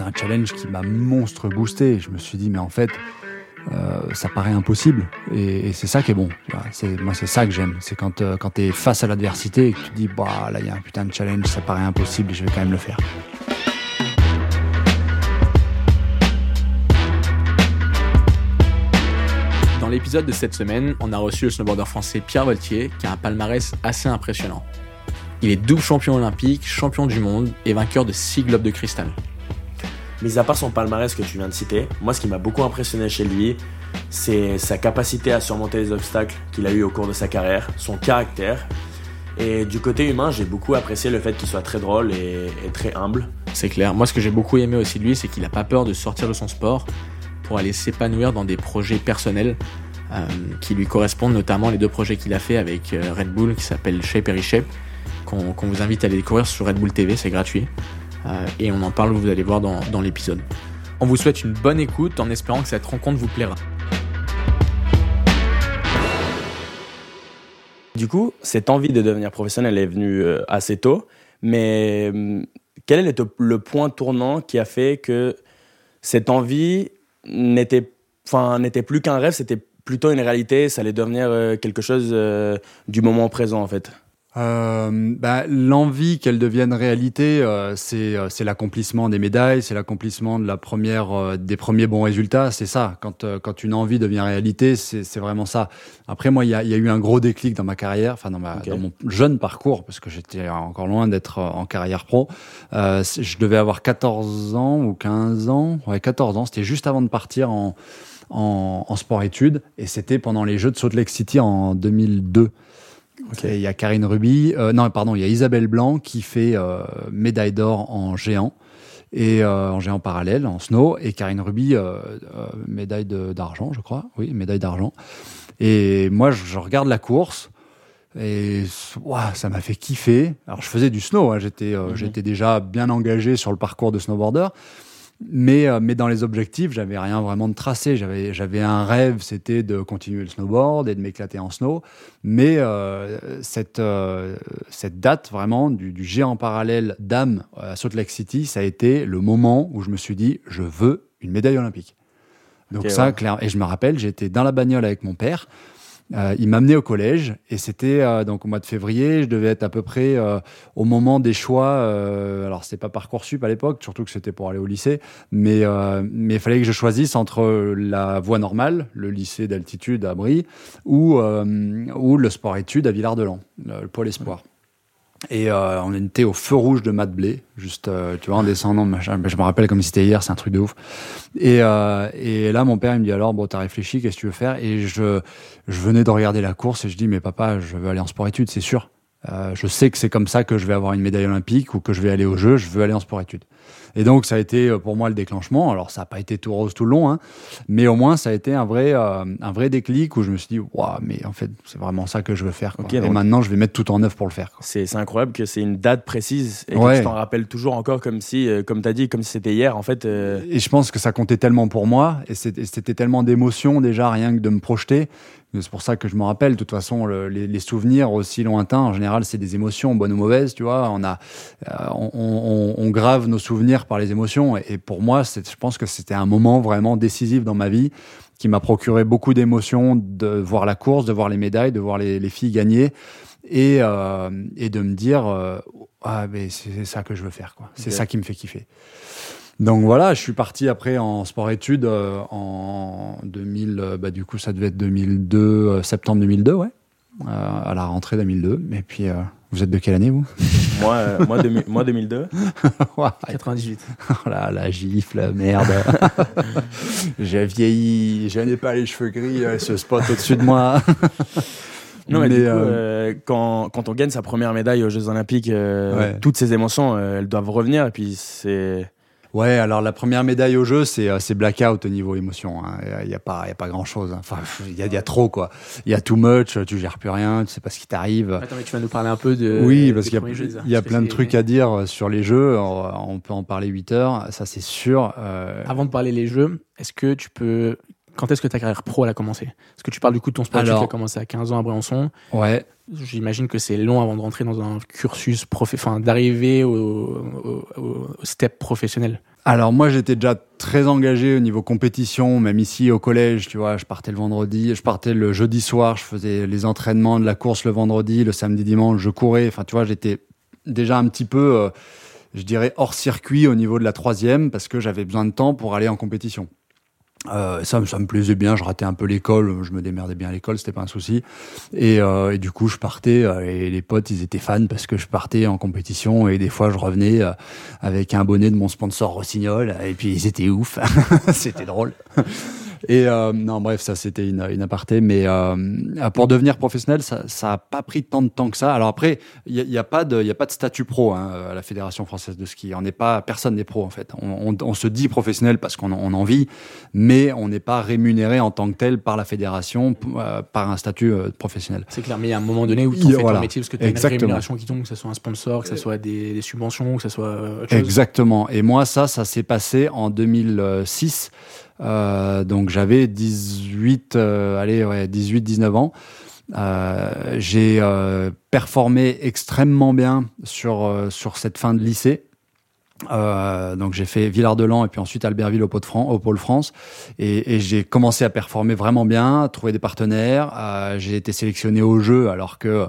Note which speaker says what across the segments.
Speaker 1: c'est un challenge qui m'a monstre boosté. Je me suis dit, mais en fait, euh, ça paraît impossible. Et, c'est ça qui est bon. Moi, c'est ça que j'aime. C'est quand, euh, tu es face à l'adversité et que tu te dis, bah, là, il y a un putain de challenge, ça paraît impossible, je vais quand même le faire.
Speaker 2: Dans l'épisode de cette semaine, on a reçu le snowboarder français Pierre Voltier, qui a un palmarès assez impressionnant. Il est double champion olympique, champion du monde et vainqueur de 6 globes de cristal.
Speaker 3: Mis à part son palmarès que tu viens de citer, moi ce qui m'a beaucoup impressionné chez lui, c'est sa capacité à surmonter les obstacles qu'il a eu au cours de sa carrière, son caractère. Et du côté humain, j'ai beaucoup apprécié le fait qu'il soit très drôle et, très humble.
Speaker 2: C'est clair. Moi, ce que j'ai beaucoup aimé aussi de lui, c'est qu'il n'a pas peur de sortir de son sport pour aller s'épanouir dans des projets personnels euh, qui lui correspondent, notamment les deux projets qu'il a fait avec euh, Red Bull qui s'appellent Shape et Reshape, qu'on vous invite à aller découvrir sur Red Bull TV, c'est gratuit. Euh, et on en parle, vous allez voir dans, dans l'épisode. On vous souhaite une bonne écoute en espérant que cette rencontre vous plaira.
Speaker 3: Du coup, cette envie de devenir professionnel est venue euh, assez tôt, mais hum, quel est le point tournant qui a fait que cette envie n'était enfin, plus qu'un rêve, c'était plutôt une réalité, ça allait devenir euh, quelque chose du moment présent en fait?
Speaker 1: Euh, bah, L'envie qu'elle devienne réalité, euh, euh, c'est l'accomplissement des médailles, c'est l'accomplissement de la première, euh, des premiers bons résultats. C'est ça. Quand, quand une envie devient réalité, c'est vraiment ça. Après, moi, il y a, y a, eu un gros déclic dans ma carrière, enfin dans, ma, dans mon jeune parcours, parce que j'étais encore loin d'être en carrière pro. je devais avoir 14 ans ou 15 ans. Ouais, 14 ans. C'était juste avant de partir en, en, en sport-études, et c'était pendant les Jeux de Salt Lake City en 2002. Il y a Karine Ruby, euh, non, pardon, il y a Isabelle Blanc qui fait euh, médaille d'or en géant et euh, en géant parallèle, en snow, et Karine Ruby, médaille d'argent, je crois. Oui, médaille d'argent. Et moi, je, regarde la course. Et ça m'a fait kiffer. Alors je faisais du snow, hein, j'étais mhm. j'étais déjà bien engagé sur le parcours de snowboarder, mais, euh, mais dans les objectifs, j'avais rien vraiment de tracé. J'avais, j'avais un rêve, c'était de continuer le snowboard et de m'éclater en snow. Mais euh, cette, euh, cette date vraiment du, du géant parallèle d'âme à Salt Lake City, ça a été le moment où je me suis dit, je veux une médaille olympique. Donc ça, clair. Et je me rappelle, j'étais dans la bagnole avec mon père. Euh, il m'amenait au collège et c'était euh, donc au mois de février. Je devais être à peu près euh, au moment des choix. Euh, alors c'était pas parcoursup à l'époque, surtout que c'était pour aller au lycée, mais mais il fallait que je choisisse entre la voie normale, le lycée d'altitude à Brie, ou ou le sport-études à Villard-de-Lans, le, le pôle espoir. Et euh, on était au feu rouge de Matt Blé, juste, euh, tu vois, en descendant, machin. Je me rappelle comme si c'était hier, c'est un truc de ouf. Et, euh, et là, mon père, il me dit alors, bon, t'as réfléchi, qu'est-ce que tu veux faire? Et je, je venais de regarder la course et je dis, mais papa, je veux aller en sport-études, c'est sûr. Euh, je sais que c'est comme ça que je vais avoir une médaille olympique ou que je vais aller au jeu, je veux aller en sport-études. Et donc, ça a été euh, pour moi le déclenchement. Alors, ça n'a pas été tout rose tout le long, hein, mais au moins, ça a été un vrai, euh, un vrai déclic où je me suis dit, waouh, mais en fait, c'est vraiment ça que je veux faire. et maintenant, je vais mettre tout en œuvre pour le faire.
Speaker 3: C'est incroyable que c'est une date précise et que tu t'en rappelles toujours encore comme si, euh, comme tu as dit, comme si c'était hier, en fait.
Speaker 1: Et je pense que ça comptait tellement pour moi et c'était tellement d'émotions déjà, rien que de me projeter, c'est pour ça que je me rappelle. De toute façon, les, les, souvenirs aussi lointains, en général, c'est des émotions, bonnes ou mauvaises. Tu vois, on a, euh, on, on, on, grave nos souvenirs par les émotions. Et, pour moi, je pense que c'était un moment vraiment décisif dans ma vie qui m'a procuré beaucoup d'émotions de voir la course, de voir les médailles, de voir les, les filles gagner et, euh, et de me dire euh, ah mais c'est ça que je veux faire quoi. C'est ça qui me fait kiffer. Donc voilà, je suis parti après en sport-études euh, en 2000, euh, bah, du coup ça devait être 2002, euh, septembre 2002, ouais, à la rentrée 2002. Et puis, vous êtes de quelle année vous?
Speaker 3: Moi, moi, moi 2002.
Speaker 2: 98.
Speaker 1: Voilà, la gifle, merde. J'ai vieilli, je n'ai pas les cheveux gris, ce spot au-dessus de moi.
Speaker 3: Non, mais, du coup, quand, quand, on gagne sa première médaille aux Jeux Olympiques, toutes ces émotions, elles doivent revenir. Et puis, c'est
Speaker 1: Ouais, alors la première médaille au jeu, c'est euh, c'est blackout au niveau émotion. Hein. Il n'y a pas il y a pas grand chose. Hein. Enfin, il y a, y a trop quoi. Il y a too much. Tu gères plus rien. Tu sais pas ce qui t'arrive.
Speaker 2: Attends, mais tu vas nous parler un peu de.
Speaker 1: Oui, parce qu'il y a, il y a plein de trucs à dire euh, sur les jeux. On peut en parler 8 heures. Ça c'est sûr.
Speaker 2: Euh... Avant de parler les jeux, est-ce que tu peux quand est-ce que ta carrière pro elle a commencé? Est-ce que tu parles du coup de ton sport qui a commencé à 15 ans à Briançon.
Speaker 1: Ouais.
Speaker 2: J'imagine que c'est long avant de rentrer dans un cursus, enfin d'arriver au, au, step professionnel.
Speaker 1: Alors moi j'étais déjà très engagé au niveau compétition, même ici au collège, tu vois, je partais le vendredi, je partais le jeudi soir, je faisais les entraînements de la course le vendredi, le samedi dimanche, je courais, enfin tu vois, j'étais déjà un petit peu, euh, je dirais, hors circuit au niveau de la troisième parce que j'avais besoin de temps pour aller en compétition. Euh, ça, ça me plaisait bien, je ratais un peu l'école, je me démerdais bien à l'école, c'était pas un souci. Et, euh, et, du coup, je partais, euh, et les potes, ils étaient fans parce que je partais en compétition, et des fois, je revenais euh, avec un bonnet de mon sponsor Rossignol, et puis ils étaient ouf, c'était drôle. Et euh, non, bref, ça c'était une, une, aparté, mais euh, pour devenir professionnel, ça, ça a pas pris tant de temps que ça. Alors après, il y, y, a pas de, il y a pas de statut pro hein, à la fédération française de ski. On n'est pas, personne n'est pro en fait. On, on, on, se dit professionnel parce qu'on on en vit, mais on n'est pas rémunéré en tant que tel par la fédération, euh, par un statut euh, professionnel.
Speaker 2: C'est clair, mais il y a un moment donné où tu fais voilà. ton métier parce que tu as une rémunération qui tombe, que ce soit un sponsor, que ce soit des, des subventions, que ce soit autre chose.
Speaker 1: Exactement. Et moi, ça, ça s'est passé en 2006. Euh, donc j'avais 18, euh, allez, ouais, 18, 19 ans. Euh, j'ai euh, performé extrêmement bien sur, euh, sur cette fin de lycée. Euh, donc j'ai fait Villard-de-Lans et puis ensuite Albertville au, Pôle France, et, et j'ai commencé à performer vraiment bien, trouver des partenaires. Euh, j'ai été sélectionné au jeu alors que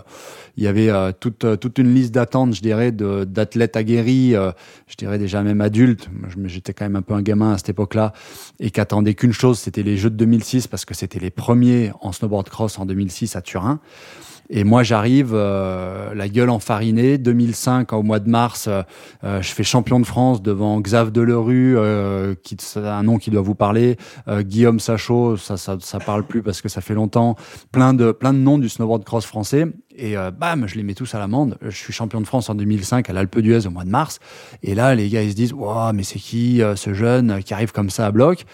Speaker 1: il y avait euh, toute toute une liste d'attente, je dirais, d'athlètes aguerris, euh, je dirais déjà même adultes. J'étais quand même un peu un gamin à cette époque-là et qu'attendait qu'une chose, c'était les Jeux de 2006 parce que c'était les premiers en snowboard cross en 2006 à Turin. Et moi, j'arrive euh, la gueule enfarinée. 2005, au mois de mars, euh, je fais champion de France devant Xav Delerue, euh, qui un nom qui doit vous parler. Euh, Guillaume Sachot, ça, ça, ça parle plus parce que ça fait longtemps. Plein de plein de noms du snowboard cross français. Et euh, bam, je les mets tous à l'amende. Je suis champion de France en 2005 à l'Alpe d'Huez au mois de mars. Et là, les gars, ils se disent, wow, mais c'est qui euh, ce jeune qui arrive comme ça à bloc?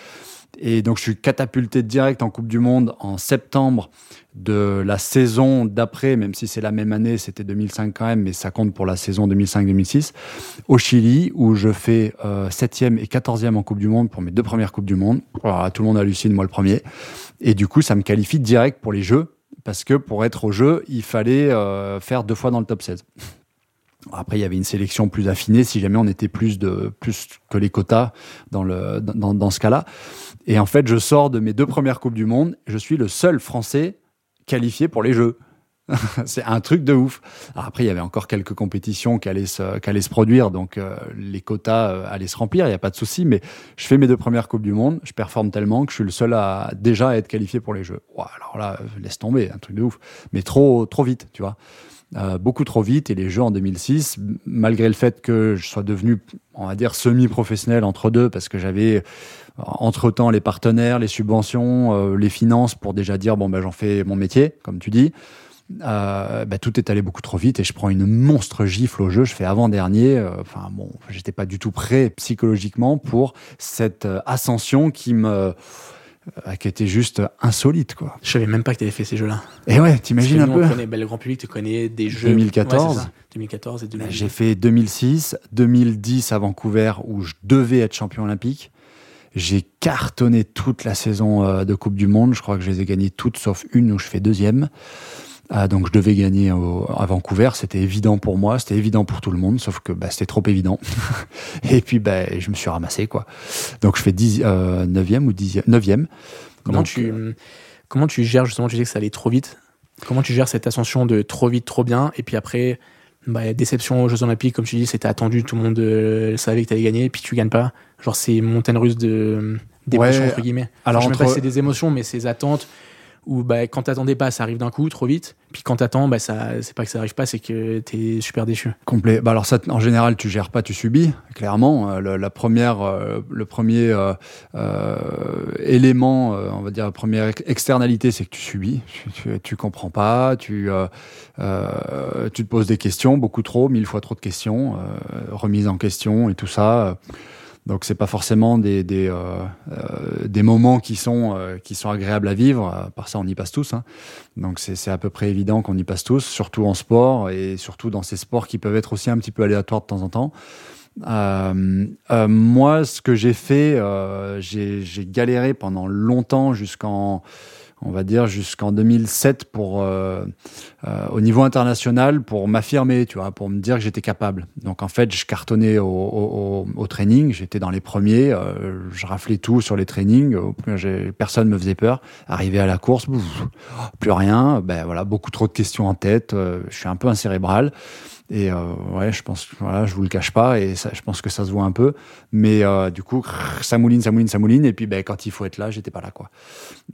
Speaker 1: Et donc, je suis catapulté direct en Coupe du Monde en septembre de la saison d'après, même si c'est la même année, c'était 2005 quand même, mais ça compte pour la saison 2005-2006, au Chili, où je fais euh, 7e et 14e en Coupe du Monde pour mes deux premières Coupes du Monde. Voilà, tout le monde hallucine, moi le premier. Et du coup, ça me qualifie direct pour les Jeux, parce que pour être au jeu, il fallait euh, faire deux fois dans le top 16. Après, il y avait une sélection plus affinée si jamais on était plus de plus que les quotas dans le dans ce cas-là. Et en fait, je sors de mes deux premières coupes du monde, je suis le seul Français qualifié pour les Jeux. c'est un truc de ouf. Après, il y avait encore quelques compétitions qui allaient se, qui allaient se produire, donc euh, les quotas euh, allaient se remplir, il n'y a pas de souci. Mais je fais mes deux premières coupes du monde, je performe tellement que je suis le seul à déjà être qualifié pour les Jeux. Alors là, laisse tomber, un truc de ouf. Mais trop, trop vite, tu vois. Euh, beaucoup trop vite et les jeux en 2006, malgré le fait que je sois devenu, on va dire, semi-professionnel entre deux, parce que j'avais entre-temps les partenaires, les subventions, euh, les finances pour déjà dire, bon, ben, j'en fais mon métier, comme tu dis. Euh, bah, tout est allé beaucoup trop vite et je prends une monstre gifle au jeu. Je fais avant-dernier. Enfin bon, j'étais pas du tout prêt psychologiquement pour cette ascension qui me euh, qui était juste insolite quoi.
Speaker 2: Je savais même pas que tu avais fait ces jeux-là.
Speaker 1: Et ouais, t'imagines un peu.
Speaker 2: On connaît, bah, le grand public, tu connais des jeux.
Speaker 1: 2014.
Speaker 2: Ouais, 2014 et 2010.
Speaker 1: J'ai fait 2006, 2010 à Vancouver où je devais être champion olympique. J'ai cartonné toute la saison euh, de Coupe du Monde. Je crois que je les ai gagnées toutes sauf une où je fais deuxième. Ah, donc je devais gagner au, à Vancouver, c'était évident pour moi, c'était évident pour tout le monde, sauf que bah, c'était trop évident. et puis bah, je me suis ramassé quoi. Donc je fais 10, euh, 9e ou 10e, 9e.
Speaker 2: Comment
Speaker 1: donc,
Speaker 2: tu comment tu gères justement tu disais que ça allait trop vite. Comment tu gères cette ascension de trop vite, trop bien? Et puis après bah, déception aux Jeux Olympiques, comme tu dis, c'était attendu, tout le monde euh, savait que tu allais gagner, puis tu gagnes pas. Genre, c'est montagne russe de, d'émotions, ouais, entre guillemets. Alors, je sais entre... pas si c'est des émotions, mais ces attentes, où bah, quand t'attendais pas, ça arrive d'un coup, trop vite. Puis quand t'attends, bah, ça, c'est pas que ça arrive pas, c'est que t'es super déçu.
Speaker 1: Complet. Bah alors ça, en général, tu gères pas, tu subis. Clairement, euh, le, la première, euh, le premier euh, élément, on va dire, la première externalité, c'est que tu subis. Tu, tu, tu comprends pas, tu, tu te poses des questions, beaucoup trop, mille fois trop de questions, remise en question et tout ça. Donc c'est pas forcément des des, euh, euh, des moments qui sont euh, qui sont agréables à vivre. Par ça, on y passe tous. Hein. Donc c'est c'est à peu près évident qu'on y passe tous, surtout en sport et surtout dans ces sports qui peuvent être aussi un petit peu aléatoires de temps en temps. Euh, euh, moi, ce que j'ai fait, j'ai galéré pendant longtemps jusqu'en on va dire jusqu'en 2007 pour euh, euh, au niveau international pour m'affirmer, tu vois, pour me dire que j'étais capable. Donc en fait, je cartonnais au, au, au training, j'étais dans les premiers, euh, je raflais tout sur les trainings, personne me faisait peur. Arrivé à la course, plus rien, ben voilà, beaucoup trop de questions en tête, je suis un peu un cérébral. Et euh, ouais, je pense, voilà, je vous le cache pas, et ça, je pense que ça se voit un peu. Mais euh, du coup, ça mouline, ça mouline, ça mouline, et puis ben, quand il faut être là, j'étais pas là, quoi.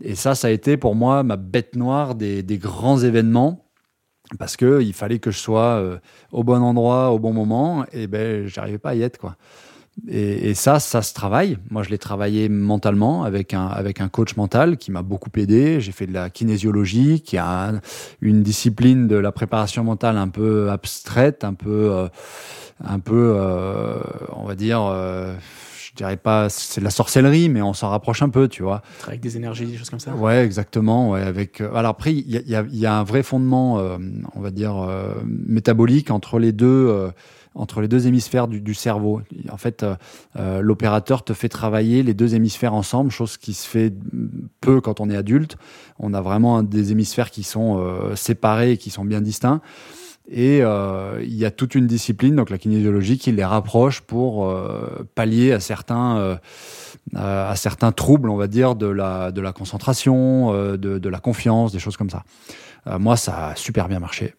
Speaker 1: Et ça, ça a été pour moi ma bête noire des, grands événements, parce que il fallait que je sois euh, au bon endroit, au bon moment, et ben, j'arrivais pas à y être, quoi. Et, ça, ça se travaille. Moi, je l'ai travaillé mentalement avec un, avec un coach mental qui m'a beaucoup aidé. J'ai fait de la kinésiologie, qui a une discipline de la préparation mentale un peu abstraite, un peu, euh, un peu, euh, on va dire, euh, je dirais pas, c'est de la sorcellerie, mais on s'en rapproche un peu, tu vois.
Speaker 2: Avec des énergies, des choses comme ça.
Speaker 1: Ouais, exactement. Ouais, avec. alors après, il y a, y, a, y a, un vrai fondement, on va dire, métabolique entre les deux entre les deux hémisphères du, cerveau. En fait, euh, euh, l'opérateur te fait travailler les deux hémisphères ensemble, chose qui se fait peu quand on est adulte. On a vraiment des hémisphères qui sont euh, séparés et qui sont bien distincts. Et il y a toute une discipline, donc la kinésiologie, qui les rapproche pour pallier à certains, à certains troubles, on va dire, de la, de la concentration, de, de la confiance, des choses comme ça. moi, ça a super bien marché.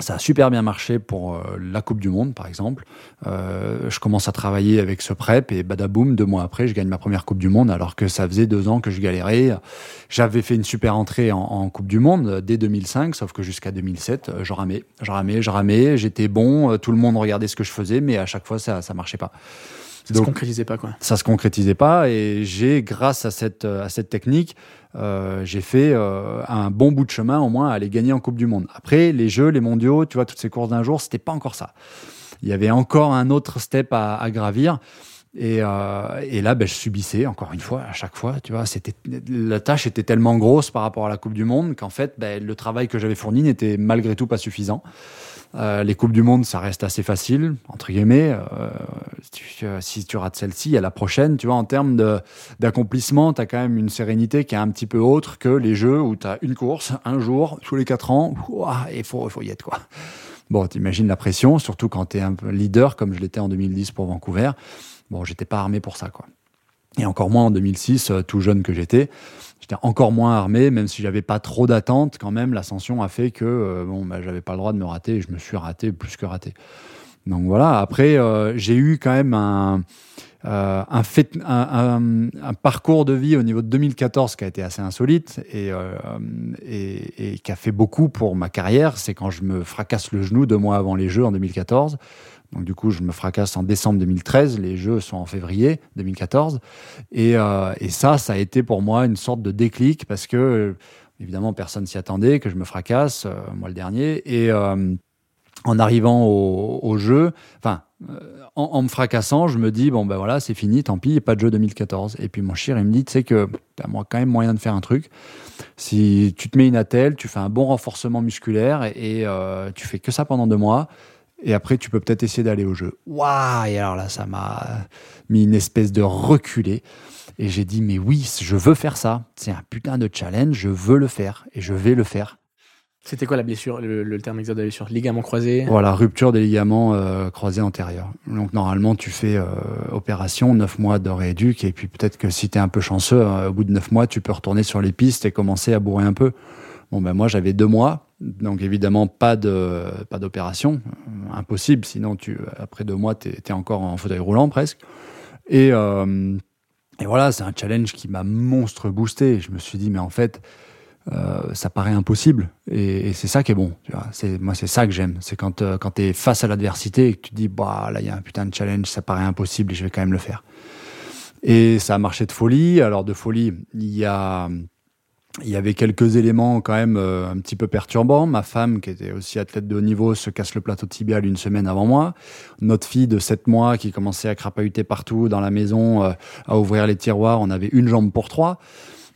Speaker 1: Ça a super bien marché pour euh, la Coupe du Monde, par exemple. Euh, je commence à travailler avec ce prep et badaboum, deux mois après, je gagne ma première Coupe du Monde, alors que ça faisait deux ans que je galérais. J'avais fait une super entrée en, en, Coupe du Monde dès 2005, sauf que jusqu'à 2007, euh, je ramais, je ramais, je ramais. J'étais bon, euh, tout le monde regardait ce que je faisais, mais à chaque fois, ça, ça marchait pas.
Speaker 2: Ça se concrétisait pas, quoi.
Speaker 1: Ça se concrétisait pas, et j'ai, grâce à cette à cette technique, euh, j'ai fait euh, un bon bout de chemin au moins à aller gagner en Coupe du Monde. Après, les Jeux, les mondiaux, tu vois, toutes ces courses d'un jour, c'était pas encore ça. Il y avait encore un autre step à, gravir. Et, euh, là, ben, je subissais encore une fois, à chaque fois, tu vois, c'était la tâche était tellement grosse par rapport à la Coupe du Monde qu'en fait, ben, le travail que j'avais fourni n'était malgré tout pas suffisant. Euh, les Coupes du Monde, ça reste assez facile, entre guillemets. Euh, euh, si tu rates celle-ci, a la prochaine. Tu vois, en termes d'accomplissement, tu as quand même une sérénité qui est un petit peu autre que les Jeux où tu as une course, un jour, tous les quatre ans, et il faut, faut y être, quoi. Bon, t'imagines la pression, surtout quand tu es un leader, comme je l'étais en 2010 pour Vancouver. Bon, j'étais pas armé pour ça, quoi. Et encore moins en 2006, tout jeune que j'étais. J'étais encore moins armé, même si j'avais pas trop d'attentes. Quand même, l'ascension a fait que euh, bon, bah, j'avais pas le droit de me rater. Et je me suis raté plus que raté. Donc voilà. Après, euh, j'ai eu quand même un euh, un, parcours de vie au niveau de 2014 qui a été assez insolite euh, et, qui a fait beaucoup pour ma carrière. C'est quand je me fracasse le genou deux mois avant les Jeux en 2014. Donc du coup, je me fracasse en décembre 2013. Les Jeux sont en février 2014. Et, euh, et ça, ça a été pour moi une sorte de déclic parce que évidemment, personne s'y attendait que je me fracasse, euh, moi le dernier. Et euh, en arrivant au, au jeu, enfin, euh, en, me fracassant, je me dis bon ben voilà, c'est fini, tant pis, pas de jeu 2014. Et puis mon chien, il me dit, tu sais que t'as moi quand même moyen de faire un truc. Si tu te mets une attelle, tu fais un bon renforcement musculaire et, euh, tu fais que ça pendant deux mois. Et après, tu peux peut-être essayer d'aller au jeu. Waouh Et alors là, ça m'a mis une espèce de reculé. Et j'ai dit, mais oui, je veux faire ça. C'est un putain de challenge, je veux le faire. Et je vais le faire.
Speaker 2: C'était quoi la blessure, le, terme exact de la blessure? Ligament croisé
Speaker 1: Voilà, rupture des ligaments euh, croisés antérieurs. Donc normalement, tu fais euh, opération, 9 mois de rééduque, et puis peut-être que si tu es un peu chanceux, euh, au bout de 9 mois, tu peux retourner sur les pistes et commencer à bourrer un peu. Bon, ben moi, j'avais deux mois, donc évidemment, pas de pas d'opération, impossible, sinon tu après deux mois, tu es, encore en fauteuil roulant presque. Et, et voilà, c'est un challenge qui m'a monstre boosté. Je me suis dit, mais en fait, euh, ça paraît impossible. Et, c'est ça qui est bon. Tu vois. C'est, moi, c'est ça que j'aime. C'est quand, euh, quand tu es face à l'adversité et que tu dis, bah, là, il y a un putain de challenge, ça paraît impossible et je vais quand même le faire. Et ça a marché de folie. Alors, de folie, il y a. Il y avait quelques éléments quand même euh, un petit peu perturbants. Ma femme, qui était aussi athlète de haut niveau, se casse le plateau tibial une semaine avant moi. Notre fille de 7 mois qui commençait à crapahuter partout dans la maison, euh, à ouvrir les tiroirs, on avait une jambe pour trois.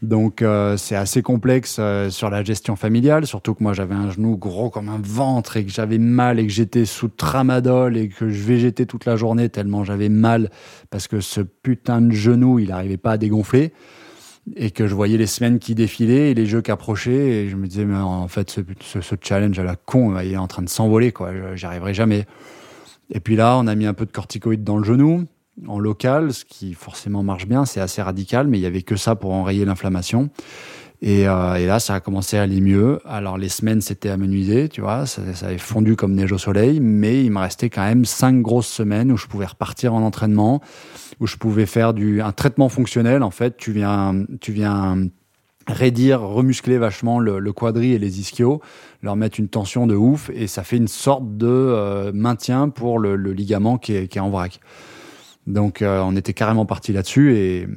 Speaker 1: Donc euh, c'est assez complexe euh, sur la gestion familiale, surtout que moi j'avais un genou gros comme un ventre et que j'avais mal et que j'étais sous tramadol et que je végétais toute la journée tellement j'avais mal parce que ce putain de genou il n'arrivait pas à dégonfler. Et que je voyais les semaines qui défilaient et les jeux qui approchaient et je me disais mais en fait ce, challenge à la con il est en train de s'envoler quoi. J'y arriverai jamais. Et puis là on a mis un peu de corticoïdes dans le genou en local ce qui forcément marche bien c'est assez radical mais il y avait que ça pour enrayer l'inflammation et, euh, et, là, ça a commencé à aller mieux. Alors les semaines s'étaient amenuisées, tu vois, ça, avait fondu comme neige au soleil, mais il me restait quand même cinq grosses semaines où je pouvais repartir en entraînement, où je pouvais faire du un traitement fonctionnel. En fait, tu viens, tu viens raidir, remuscler vachement le, le quadri et les ischios, leur mettre une tension de ouf, et ça fait une sorte de euh, maintien pour le, le ligament qui est, qui est en vrac. Donc euh, on était carrément parti là-dessus et,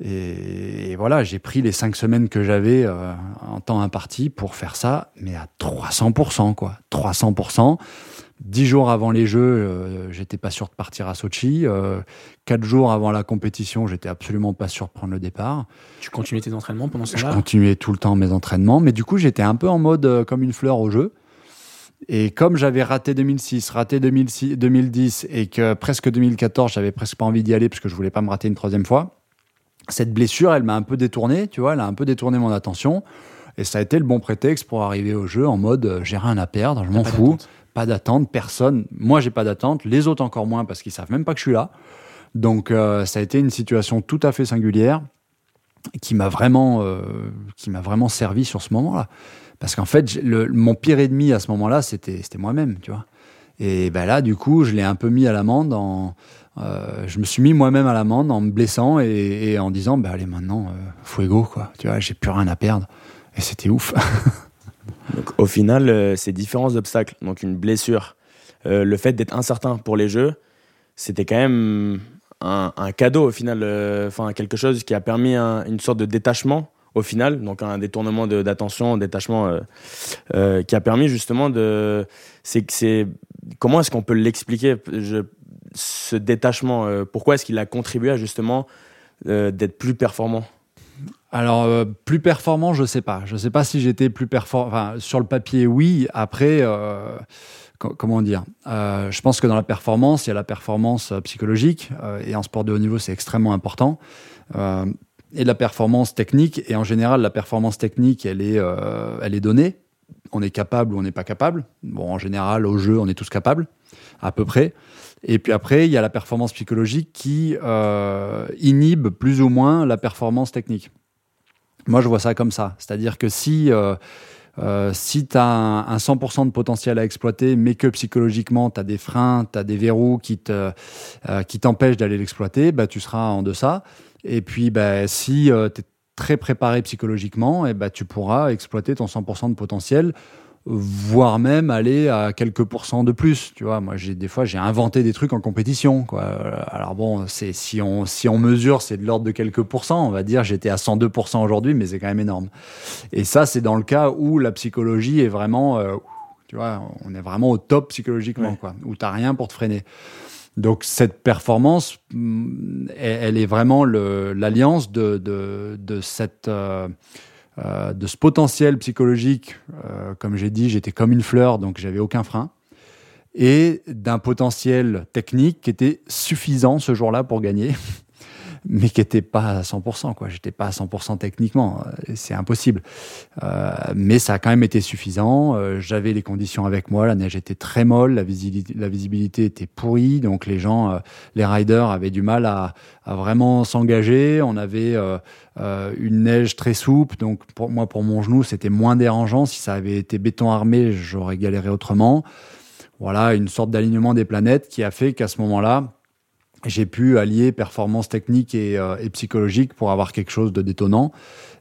Speaker 1: et, voilà, j'ai pris les cinq semaines que j'avais euh, en temps imparti pour faire ça, mais à 300%, quoi. 300%. Dix jours avant les Jeux, euh, j'étais pas sûr de partir à Sochi. quatre jours avant la compétition, j'étais absolument pas sûr de prendre le départ.
Speaker 2: Tu continuais tes entraînements pendant ce temps-là?
Speaker 1: Je continuais tout le temps mes entraînements, mais du coup j'étais un peu en mode comme une fleur au jeu. Et comme j'avais raté 2006, raté 2006, 2010 et que presque 2014, j'avais presque pas envie d'y aller parce que je voulais pas me rater une troisième fois, cette blessure, elle m'a un peu détourné, tu vois, elle a un peu détourné mon attention. Et ça a été le bon prétexte pour arriver au jeu en mode euh, j'ai rien à perdre, je m'en fous, pas d'attente, personne. Moi, j'ai pas d'attente, les autres encore moins parce qu'ils savent même pas que je suis là. Donc, euh, ça a été une situation tout à fait singulière qui m'a vraiment, euh, qui m'a vraiment servi sur ce moment-là. Parce qu'en fait, mon pire ennemi à ce moment-là, c'était moi-même, tu vois. Et ben là, du coup, je l'ai un peu mis à l'amende en. Euh, je me suis mis moi-même à l'amende en me blessant et, en disant, bah allez, maintenant, euh, fuego, quoi. Tu vois, j'ai plus rien à perdre. Et c'était ouf.
Speaker 3: donc, au final, euh, ces différents obstacles, donc une blessure, euh, le fait d'être incertain pour les jeux, c'était quand même un, cadeau au final, enfin quelque chose qui a permis un, une sorte de détachement au final, donc un détournement d'attention, détachement euh, euh, qui a permis justement de. C'est comment est-ce qu'on peut l'expliquer ce détachement euh, Pourquoi est-ce qu'il a contribué à justement d'être plus performant?
Speaker 1: Alors plus performant, je sais pas. Je sais pas si j'étais plus performant. Sur le papier, oui. Après, comment dire Je pense que dans la performance, il y a la performance psychologique et en sport de haut niveau, c'est extrêmement important et la performance technique. Et en général, la performance technique, elle est, euh, elle est donnée. On est capable ou on n'est pas capable. Bon, en général, au jeu, on est tous capables, à peu près. Et puis après, il y a la performance psychologique qui euh, inhibe plus ou moins la performance technique. Moi, je vois ça comme ça. C'est-à-dire que si, euh, euh, si tu as un, un, 100% de potentiel à exploiter, mais que psychologiquement, tu as des freins, tu as des verrous qui t'empêchent te, qui d'aller l'exploiter, bah, tu seras en deçà. Et puis, bah, si euh, tu es très préparé psychologiquement, et eh bah, tu pourras exploiter ton 100% de potentiel, voire même aller à quelques pourcents de plus. Tu vois, moi, j'ai des fois, j'ai inventé des trucs en compétition. Quoi. Alors bon, c'est si on si on mesure, c'est de l'ordre de quelques pourcents. On va dire, j'étais à 102% aujourd'hui, mais c'est quand même énorme. Et ça, c'est dans le cas où la psychologie est vraiment, euh, tu vois, on est vraiment au top psychologiquement, ouais. quoi, où t'as rien pour te freiner. Donc cette performance, mm, elle, est vraiment l'alliance de, de, de, euh, euh, de ce potentiel psychologique. Euh, comme j'ai dit, j'étais comme une fleur, donc j'avais aucun frein. Et d'un potentiel technique qui était suffisant ce jour-là pour gagner. Mais qui n'était pas à 100%. Quoi. J'étais pas à 100% techniquement, euh, c'est impossible. Euh, mais ça a quand même été suffisant. Euh, J'avais les conditions avec moi, la neige était très molle, la visibilité, était pourrie, donc les gens, euh, les riders avaient du mal à, à vraiment s'engager. On avait euh, une neige très souple, donc pour moi, pour mon genou, c'était moins dérangeant. Si ça avait été béton armé, j'aurais galéré autrement. Voilà, une sorte d'alignement des planètes qui a fait qu'à ce moment-là, j'ai pu allier performance technique et, euh, psychologique pour avoir quelque chose de détonnant.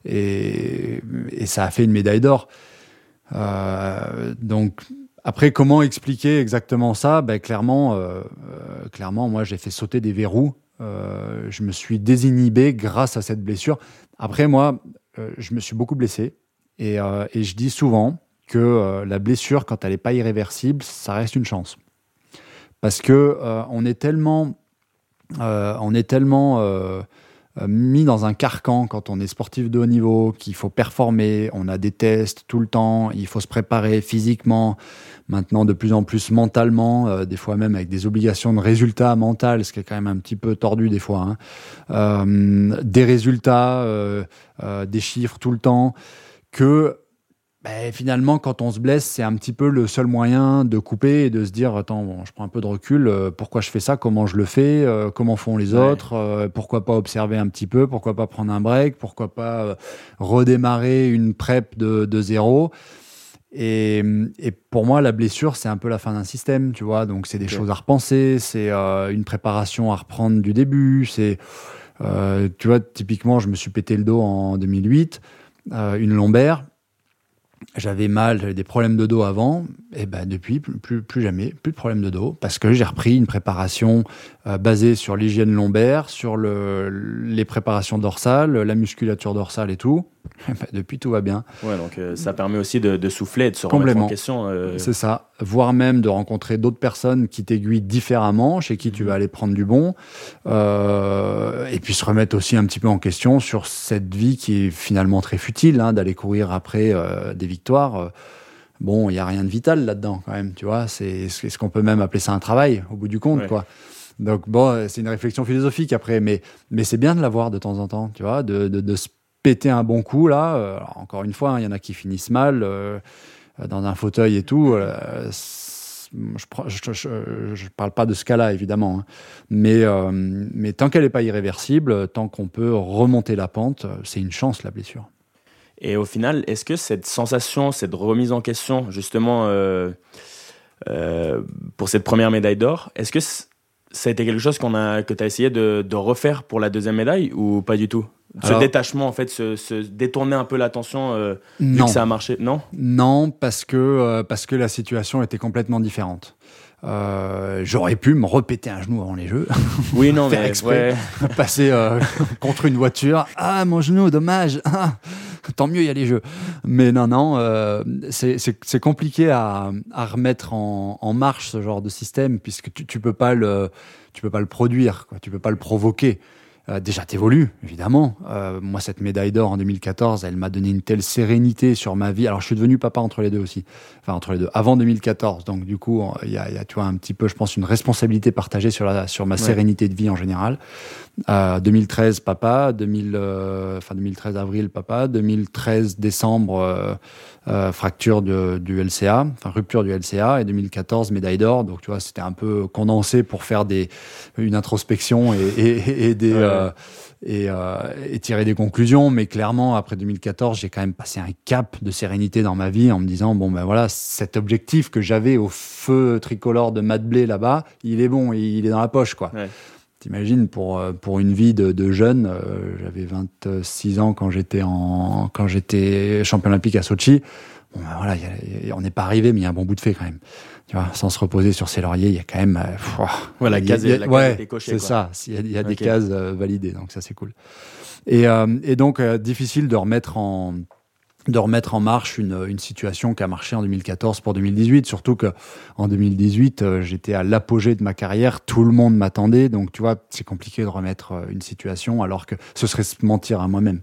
Speaker 1: Et, ça a fait une médaille d'or. Euh, donc, après, comment expliquer exactement ça? Ben, clairement, euh, euh clairement, moi, j'ai fait sauter des verrous. Je me suis désinhibé grâce à cette blessure. Après, moi, je me suis beaucoup blessé. Et, et je dis souvent que la blessure, quand elle n'est pas irréversible, ça reste une chance. Parce que on est tellement on est tellement euh, euh, mis dans un carcan quand on est sportif de haut niveau, qu'il faut performer, on a des tests tout le temps, il faut se préparer physiquement, maintenant de plus en plus mentalement, euh, des fois même avec des obligations de résultats mentales, ce qui est quand même un petit peu tordu des fois, hein. euh, des résultats, des chiffres tout le temps, que ben, finalement, quand on se blesse, c'est un petit peu le seul moyen de couper et de se dire attends, bon, je prends un peu de recul. Euh, pourquoi je fais ça Comment je le fais euh, Comment font les autres euh, Pourquoi pas observer un petit peu Pourquoi pas prendre un break Pourquoi pas redémarrer une prep de, de zéro et, et, pour moi, la blessure, c'est un peu la fin d'un système, tu vois. Donc, c'est des choses à repenser, c'est une préparation à reprendre du début. C'est, tu vois, typiquement, je me suis pété le dos en 2008, une lombaire j'avais mal, j'avais des problèmes de dos avant, et ben depuis plus, jamais, plus de problèmes de dos, parce que j'ai repris une préparation euh, basée sur l'hygiène lombaire, sur le, les préparations dorsales, la musculature dorsale et tout. Ben, depuis tout va bien.
Speaker 3: Ouais, donc euh, ça permet aussi de, de, souffler et de se remettre en question.
Speaker 1: Euh... C'est ça, voire même de rencontrer d'autres personnes qui t'aiguillent différemment, chez qui tu vas aller prendre du bon, euh, et puis se remettre aussi un petit peu en question sur cette vie qui est finalement très futile, hein, d'aller courir après des victoire, bon, il n'y a rien de vital là-dedans quand même, tu vois. C'est ce qu'on peut même appeler ça un travail au bout du compte, quoi. Donc bon, c'est une réflexion philosophique après, mais, mais c'est bien de l'avoir de temps en temps, tu vois, de, de, de, se péter un bon coup là. Euh, encore une fois, hein, il y en a qui finissent mal euh, dans un fauteuil et tout. Euh, je, je, parle pas de ce cas-là évidemment, hein. mais, mais tant qu'elle n'est pas irréversible, tant qu'on peut remonter la pente, c'est une chance la blessure.
Speaker 3: Et au final, est-ce que cette sensation, cette remise en question, justement, pour cette première médaille d'or, est-ce que ça a été quelque chose qu'on a, que tu as essayé de, de, refaire pour la deuxième médaille ou pas du tout? Ce détachement, en fait, se, se détourner un peu l'attention, euh, vu que ça a marché, non?
Speaker 1: Non, parce que, euh, parce que la situation était complètement différente. Euh, j'aurais pu me repéter un genou avant les jeux.
Speaker 3: Oui, non, mais
Speaker 1: exprès, passer euh, contre une voiture. Ah, mon genou, dommage. Ah, tant mieux, il y a les jeux. Mais non, non, euh, c'est compliqué à, à remettre en, en, marche ce genre de système puisque tu, tu peux pas le, tu peux pas le produire, quoi. tu peux pas le provoquer. Euh, déjà, t'évolues, évidemment. Euh, moi, cette médaille d'or en 2014, elle m'a donné une telle sérénité sur ma vie. Alors, je suis devenu papa entre les deux aussi. Enfin, entre les deux. Avant 2014. Donc, du coup, il y a, y a, tu vois, un petit peu, je pense, une responsabilité partagée sur, la, sur ma sérénité de vie en général. Euh, 2013, papa. 2000, euh, enfin, 2013 avril, papa. 2013 décembre, euh, fracture de, du LCA, enfin rupture du LCA, et 2014 médaille d'or. Donc tu vois, c'était un peu condensé pour faire des une introspection et, et, et des euh, et, euh, et, tirer des conclusions. Mais clairement, après 2014, j'ai quand même passé un cap de sérénité dans ma vie en me disant bon ben voilà, cet objectif que j'avais au feu tricolore de Matt Blé là-bas, il est bon, il est dans la poche quoi. Ouais. T'imagines pour euh, pour une vie de, de jeune, euh, j'avais 26 ans quand j'étais en quand j'étais champion olympique à Sochi. Bon ben voilà, y a, y a, on n'est pas arrivé, mais il y a un bon bout de fait quand même. Tu vois, sans se reposer sur ses lauriers, il y a quand même. Euh,
Speaker 3: ouais, la case, a, la case ouais,
Speaker 1: C'est ça. Il y a, y a okay. des cases euh, validées, donc ça c'est cool. Et, euh, et donc difficile de remettre en de remettre en marche une, une, situation qui a marché en 2014 pour 2018. Surtout que en 2018, euh, j'étais à l'apogée de ma carrière, tout le monde m'attendait, donc tu vois, c'est compliqué de remettre euh, une situation alors que ce serait se mentir à moi-même.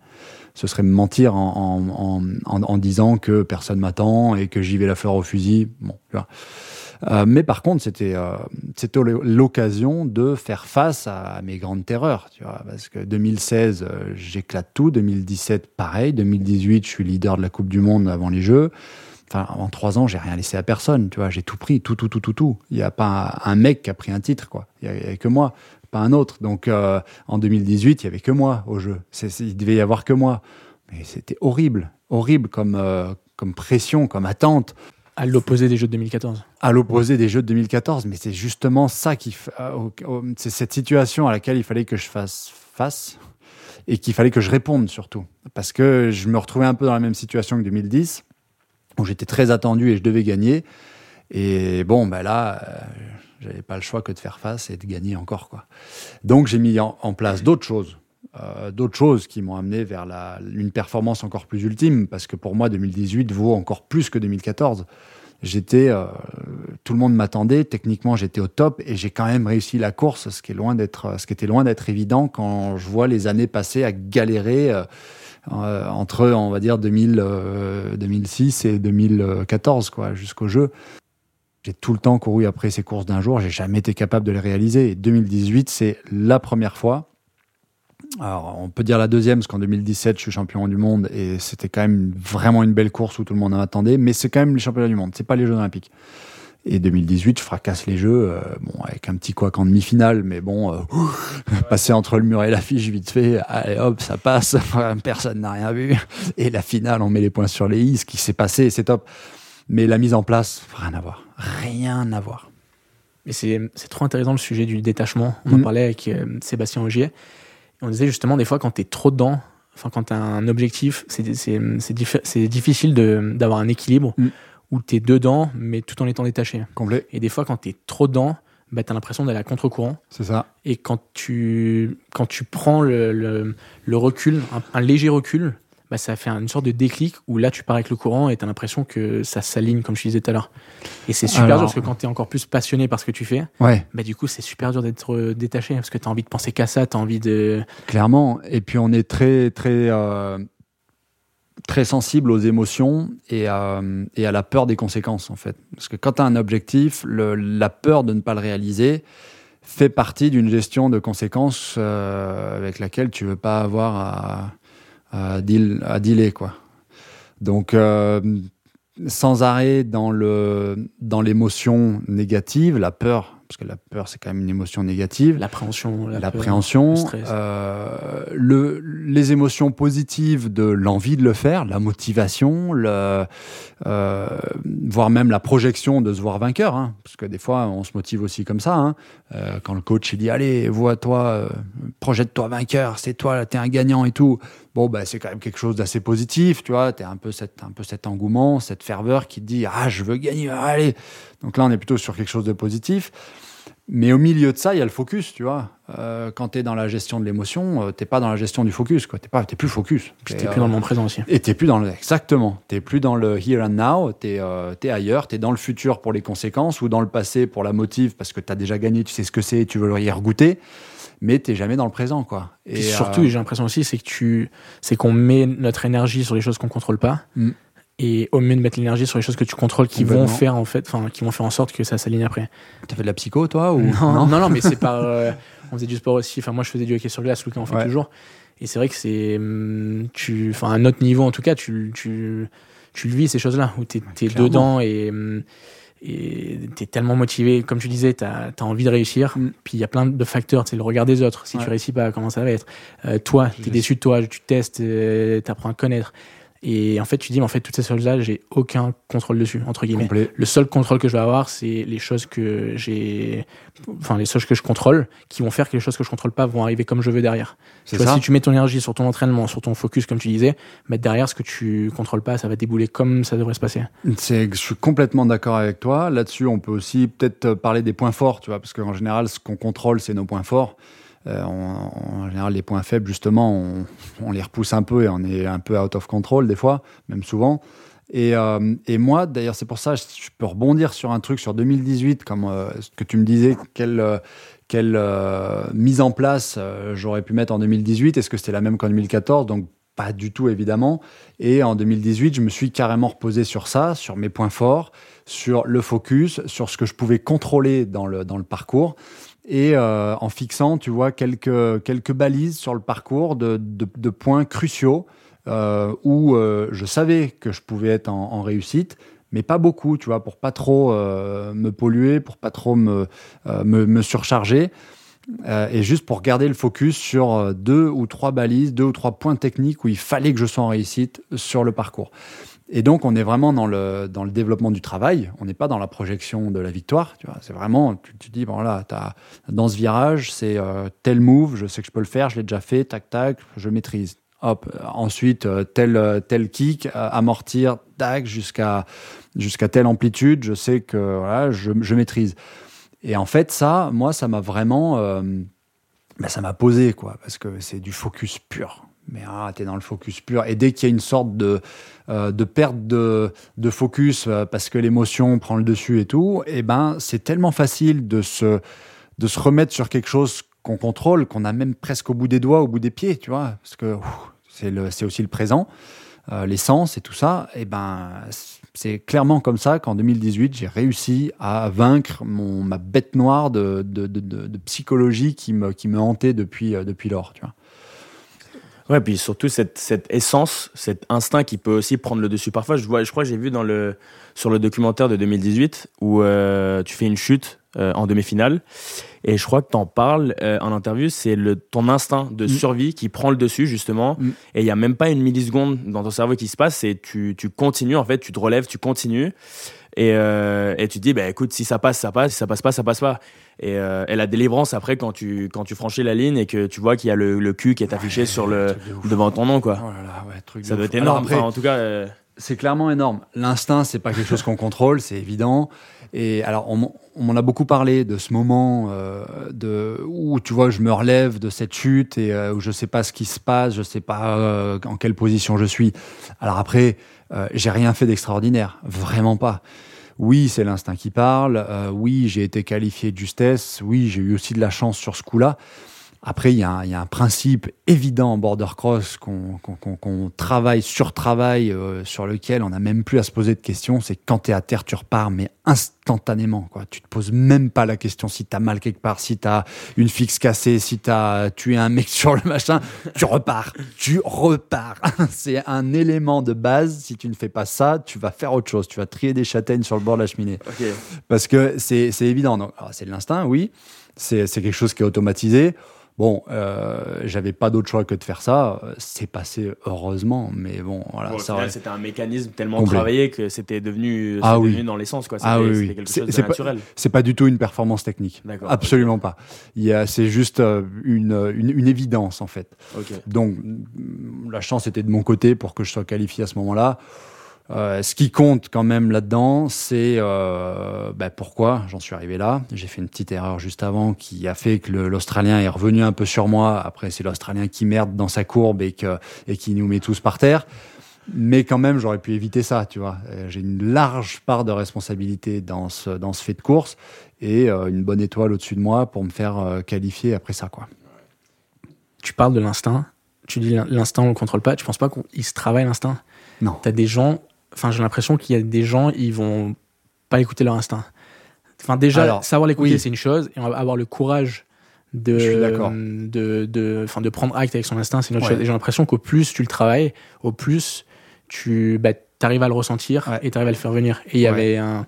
Speaker 1: Ce serait me mentir en, en, en, en disant que personne m'attend et que j'y vais la fleur au fusil. Bon. Euh, mais par contre, c'était euh, c'était l'occasion de faire face à mes grandes terreurs, tu vois, parce que 2016, euh, j'éclate tout, 2017, pareil, 2018, je suis leader de la Coupe du Monde avant les Jeux. Enfin, en trois ans, j'ai rien laissé à personne, tu vois, j'ai tout pris, tout, tout, tout, tout, tout. Il n'y a pas un, mec qui a pris un titre, quoi. Il n'y avait que moi, pas un autre. Donc, en 2018, il y avait que moi au jeu. C il devait y avoir que moi. Mais c'était horrible, horrible comme, comme pression, comme attente.
Speaker 2: À l'opposé des Jeux de 2014.
Speaker 1: À l'opposé des Jeux de 2014, mais c'est justement ça qui, euh, c'est cette situation à laquelle il fallait que je fasse face et qu'il fallait que je réponde surtout, parce que je me retrouvais un peu dans la même situation que 2010, où j'étais très attendu et je devais gagner. Et bon, ben là, euh, j'avais pas le choix que de faire face et de gagner encore quoi. Donc j'ai mis en, en place d'autres choses. Euh, d'autres choses qui m'ont amené vers la, une performance encore plus ultime, parce que pour moi, 2018 vaut encore plus que 2014. j'étais, euh, tout le monde m'attendait. Techniquement, j'étais au top et j'ai quand même réussi la course, ce qui est loin d'être, ce qui était loin d'être évident quand je vois les années passées à galérer. Euh, entre, on va dire, 2000, 2006 et 2014, quoi, jusqu'au jeu. J'ai tout le temps couru après ces courses d'un jour, j'ai jamais été capable de les réaliser. Et 2018, c'est la première fois alors, on peut dire la deuxième, parce qu'en 2017, je suis champion du monde et c'était quand même vraiment une belle course où tout le monde en attendait, mais c'est quand même les championnats du monde, c'est pas les Jeux Olympiques. Et 2018, je fracasse les Jeux, euh, bon, avec un petit couac en demi-finale, mais bon, euh, passer entre le mur et l'affiche vite fait, allez hop, ça passe, personne n'a rien vu. Et la finale, on met les points sur les i, ce qui s'est passé, c'est top. Mais la mise en place, rien à voir, rien à voir.
Speaker 2: Mais c'est trop intéressant le sujet du détachement. On en mm. parlait avec euh, Sébastien Augier on disait justement, des fois, quand tu es trop dedans, enfin, quand tu as un objectif, c'est difficile d'avoir un équilibre mm. où tu es dedans, mais tout en étant détaché.
Speaker 1: Complet.
Speaker 2: Et des fois, quand tu es trop dedans, bah, tu as l'impression d'aller à contre-courant.
Speaker 1: C'est ça.
Speaker 2: Et quand tu, quand tu prends le, le, recul, un, léger recul, bah, ça fait une sorte de déclic où là, tu pars avec le courant et tu as l'impression que ça s'aligne, comme je disais tout à l'heure. Et c'est super dur parce que quand tu es encore plus passionné par ce que tu fais,
Speaker 1: ouais.
Speaker 2: bah, du coup, c'est super dur d'être euh, détaché parce que tu as envie de penser qu'à ça, tu as envie de.
Speaker 1: Clairement. Et puis, on est très, très. Euh, très sensible aux émotions et à, et à la peur des conséquences en fait. Parce que quand tu as un objectif, le, la peur de ne pas le réaliser fait partie d'une gestion de conséquences euh, avec laquelle tu veux pas avoir à, à, deal, à dealer quoi. Donc euh, sans arrêt dans le dans l'émotion négative, la peur parce que la peur c'est quand même une émotion négative.
Speaker 2: L'appréhension,
Speaker 1: l'appréhension, le, euh, le, les émotions positives de l'envie de le faire, la motivation, le, euh, voire même la projection de se voir vainqueur, hein, parce que des fois on se motive aussi comme ça. Hein, euh, quand le coach il dit allez vois-toi, projette-toi vainqueur, c'est toi, t'es un gagnant et tout. Bon bah c'est quand même quelque chose d'assez positif, tu vois. T'es un peu un peu cet engouement, cette ferveur qui te dit ah je veux gagner, allez. Donc là on est plutôt sur quelque chose de positif. Mais au milieu de ça, il y a le focus, tu vois. Euh, quand tu es dans la gestion de l'émotion, euh, t'es pas dans la gestion du focus, quoi. T'es pas, t'es plus focus.
Speaker 2: Tu n'es plus dans le moment présent aussi.
Speaker 1: Et t'es plus dans le, exactement. T'es plus dans le here and now. T'es, euh, es ailleurs. T'es dans le futur pour les conséquences ou dans le passé pour la motive parce que tu as déjà gagné, tu sais ce que c'est, tu veux y regoûter. Mais t'es jamais dans le présent, quoi.
Speaker 2: Et, surtout, j'ai l'impression aussi, c'est que tu, c'est qu'on met notre énergie sur les choses qu'on contrôle pas. Mm et au mieux de mettre l'énergie sur les choses que tu contrôles qui vont faire en fait enfin qui vont faire en sorte que ça s'aligne après.
Speaker 1: T'as fait de la psycho toi ou
Speaker 2: non non, non, mais c'est par euh, on faisait du sport aussi. Enfin moi je faisais du hockey sur glace Lucas en fait toujours. Et c'est vrai que c'est hum, tu enfin à un autre niveau en tout cas tu tu tu le vis ces choses là où t'es es dedans et hum, et t'es tellement motivé, comme tu disais, t'as as envie de réussir. Mm. Puis il y a plein de facteurs, c'est le regard des autres. Si tu réussis pas, comment ça va être? Euh, Toi, t'es déçu de toi, tu testes, euh, t'apprends à connaître. Et en fait, tu dis, mais en fait, toutes ces choses-là, j'ai aucun contrôle dessus, entre guillemets. Le seul contrôle que je vais avoir, c'est les choses que j'ai, enfin, les choses que je contrôle, qui vont faire que les choses que je contrôle pas vont arriver comme je veux derrière. Tu vois, si tu mets ton énergie sur ton entraînement, sur ton focus, comme tu disais, mettre derrière ce que tu contrôles pas, ça va débouler comme ça devrait se passer.
Speaker 1: C'est, je suis complètement d'accord avec toi. Là-dessus, on peut aussi peut-être parler des points forts, tu vois, parce qu'en général, ce qu'on contrôle, c'est nos points forts. Euh, en général, les points faibles, justement, on, les repousse un peu et on est un peu out of control des fois, même souvent. Et, euh, moi, d'ailleurs, c'est pour ça, je, je, peux rebondir sur un truc sur 2018, comme euh, ce que tu me disais, quelle, mise en place j'aurais pu mettre en 2018. Est-ce que c'était la même qu'en 2014 Donc, pas du tout, évidemment. Et en 2018, je me suis carrément reposé sur ça, sur mes points forts, sur le focus, sur ce que je pouvais contrôler dans le, dans le parcours et euh, en fixant, tu vois, quelques, quelques balises sur le parcours de, de, points cruciaux euh, où euh, je savais que je pouvais être en, réussite, mais pas beaucoup, tu vois, pour pas trop me polluer, pour pas trop me, me, me, surcharger. et juste pour garder le focus sur deux ou trois balises, deux ou trois points techniques où il fallait que je sois en réussite sur le parcours. Et donc, on est vraiment dans le, dans le développement du travail. On n'est pas dans la projection de la victoire. Tu vois, c'est vraiment, tu, tu dis, bon là, as, dans ce virage, c'est euh, tel move, je sais que je peux le faire, je l'ai déjà fait, tac, tac, je maîtrise. Hop, ensuite, euh, tel, euh, tel kick, amortir, tac, jusqu'à jusqu'à telle amplitude, je sais que voilà, je, je maîtrise. Et en fait, ça, moi, ça m'a vraiment, ben, ça m'a posé, quoi, parce que c'est du focus pur mais ah, tu es dans le focus pur. Et dès qu'il y a une sorte de, euh, de perte de, de focus euh, parce que l'émotion prend le dessus et tout, et eh ben, c'est tellement facile de se, de se remettre sur quelque chose qu'on contrôle, qu'on a même presque au bout des doigts, au bout des pieds, tu vois, parce que c'est aussi le présent, euh, l'essence et tout ça. Et eh ben, c'est clairement comme ça qu'en 2018, j'ai réussi à vaincre mon, ma bête noire de, de, de, psychologie qui me, qui me hantait depuis, depuis lors, tu vois.
Speaker 3: Ouais, puis surtout cette, cette essence, cet instinct qui peut aussi prendre le dessus. Parfois, je, vois, je crois que j'ai vu dans le, sur le documentaire de 2018 où euh, tu fais une chute euh, en demi-finale. Et je crois que tu en parles euh, en interview, c'est le, ton instinct de mm. survie qui prend le dessus, justement. Mm. Et il n'y a même pas une milliseconde dans ton cerveau qui se passe. Et tu, tu continues, en fait, tu te relèves, tu continues. Et, euh, et tu te dis, bah, écoute, si ça passe, ça passe. Si ça passe pas, ça passe pas. Et, euh, et la délivrance, après, quand tu, quand tu franchis la ligne et que tu vois qu'il y a le, le cul qui est affiché sur le, devant ton nom, quoi.
Speaker 1: Oh là là, ouais, truc
Speaker 3: ça doit être énorme. après, en tout cas. Euh,
Speaker 1: c'est clairement énorme. L'instinct, c'est pas quelque chose qu'on contrôle, c'est évident. Et alors, on, m'en a beaucoup parlé de ce moment euh, de, où, tu vois, je me relève de cette chute et euh, où je sais pas ce qui se passe, je sais pas euh, en quelle position je suis. Alors après, j'ai rien fait d'extraordinaire, vraiment pas. Oui, c'est l'instinct qui parle. oui, j'ai été qualifié de justesse. Oui, j'ai eu aussi de la chance sur ce coup-là. Après, il y, a un principe évident en border cross qu'on travaille, sur-travaille, euh, sur lequel on n'a même plus à se poser de questions. C'est quand tu es à terre, tu repars, mais instantanément. Quoi. Tu te poses même pas la question si tu as mal quelque part, si tu as une fixe cassée, si tu as tué un mec sur le machin. Tu repars. tu repars. C'est un élément de base. Si tu ne fais pas ça, tu vas faire autre chose. Tu vas trier des châtaignes sur le bord de la cheminée. Parce que c'est évident. C'est de l'instinct, oui. C'est quelque chose qui est automatisé. Bon, euh, j'avais pas d'autre choix que de faire ça. C'est passé heureusement, mais bon, voilà.
Speaker 3: Bon, c'était un mécanisme tellement travaillé que c'était devenu, ah devenu dans l'essence, quoi.
Speaker 1: Ah oui, quelque chose de naturel. C'est pas du tout une performance technique. Absolument pas. Il y a, c'est juste euh, une, une, une, évidence en fait. Donc, la chance était de mon côté pour que je sois qualifié à ce moment-là. Euh, ce qui compte quand même là-dedans, c'est euh, bah, pourquoi j'en suis arrivé là. J'ai fait une petite erreur juste avant qui a fait que l'Australien est revenu un peu sur moi. Après, c'est l'Australien qui merde dans sa courbe et, que, et qui nous met tous par terre. Mais quand même, j'aurais pu éviter ça, tu vois. Euh, j'ai une large part de responsabilité dans ce, dans ce fait de course et euh, une bonne étoile au-dessus de moi pour me faire qualifier après ça, quoi.
Speaker 2: Tu parles de l'instinct. Tu dis l'instinct, on le contrôle pas. Tu penses pas qu'il se travaille l'instinct?
Speaker 1: Non.
Speaker 2: T'as des gens enfin, j'ai l'impression qu'il y a des gens, ils vont pas écouter leur instinct. Enfin, déjà, savoir l'écouter, c'est une chose, et avoir le courage de, de, de, enfin, de prendre acte avec son instinct, c'est une autre chose. Et j'ai l'impression qu'au plus tu le travailles, au plus tu bah, arrives à le ressentir et tu arrives à le faire venir. Et il y avait un,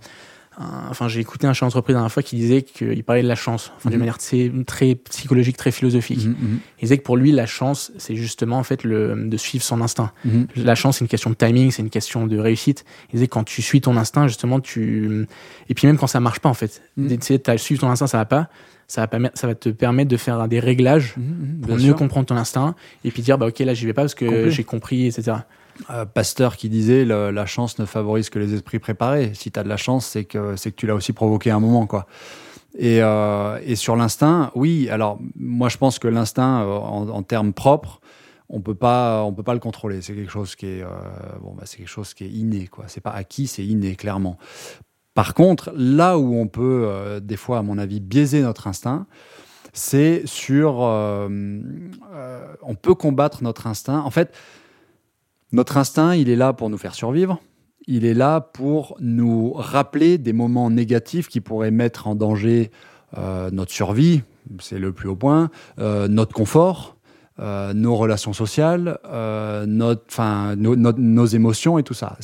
Speaker 2: enfin, j'ai écouté un chef d'entreprise la dernière fois qui disait qu'il parlait de la chance, enfin, d'une mhm. manière très psychologique, très philosophique. Mhm, mhm. Il disait que pour lui, la chance, c'est justement en fait le, de suivre son instinct. La chance, c'est une question de timing, c'est une question de réussite. Il disait que quand tu suis ton instinct, justement, tu et puis même quand ça marche pas, en fait, d'essayer de suivre ton instinct, ça va pas. Ça va, ça va te permettre de faire des réglages pour mieux comprendre ton instinct et puis dire bah ok là j'y vais pas parce que j'ai compris etc.
Speaker 1: Euh, Pasteur qui disait la chance ne favorise que les esprits préparés. Si tu as de la chance, c'est que, c'est que tu l'as aussi provoqué à un moment. quoi. Et, euh, sur l'instinct, oui, alors moi je pense que l'instinct euh, en, termes propres, on peut pas on peut pas le contrôler c'est quelque chose qui est bon bah, c'est quelque chose qui est inné quoi c'est pas acquis c'est inné clairement par contre là où on peut des fois à mon avis biaiser notre instinct c'est sur on peut combattre notre instinct en fait notre instinct, il est là pour nous faire survivre. Il est là pour nous rappeler des moments négatifs qui pourraient mettre en danger euh, notre survie, c'est le plus haut point, euh, notre confort, euh, nos relations sociales, nos émotions et tout ça.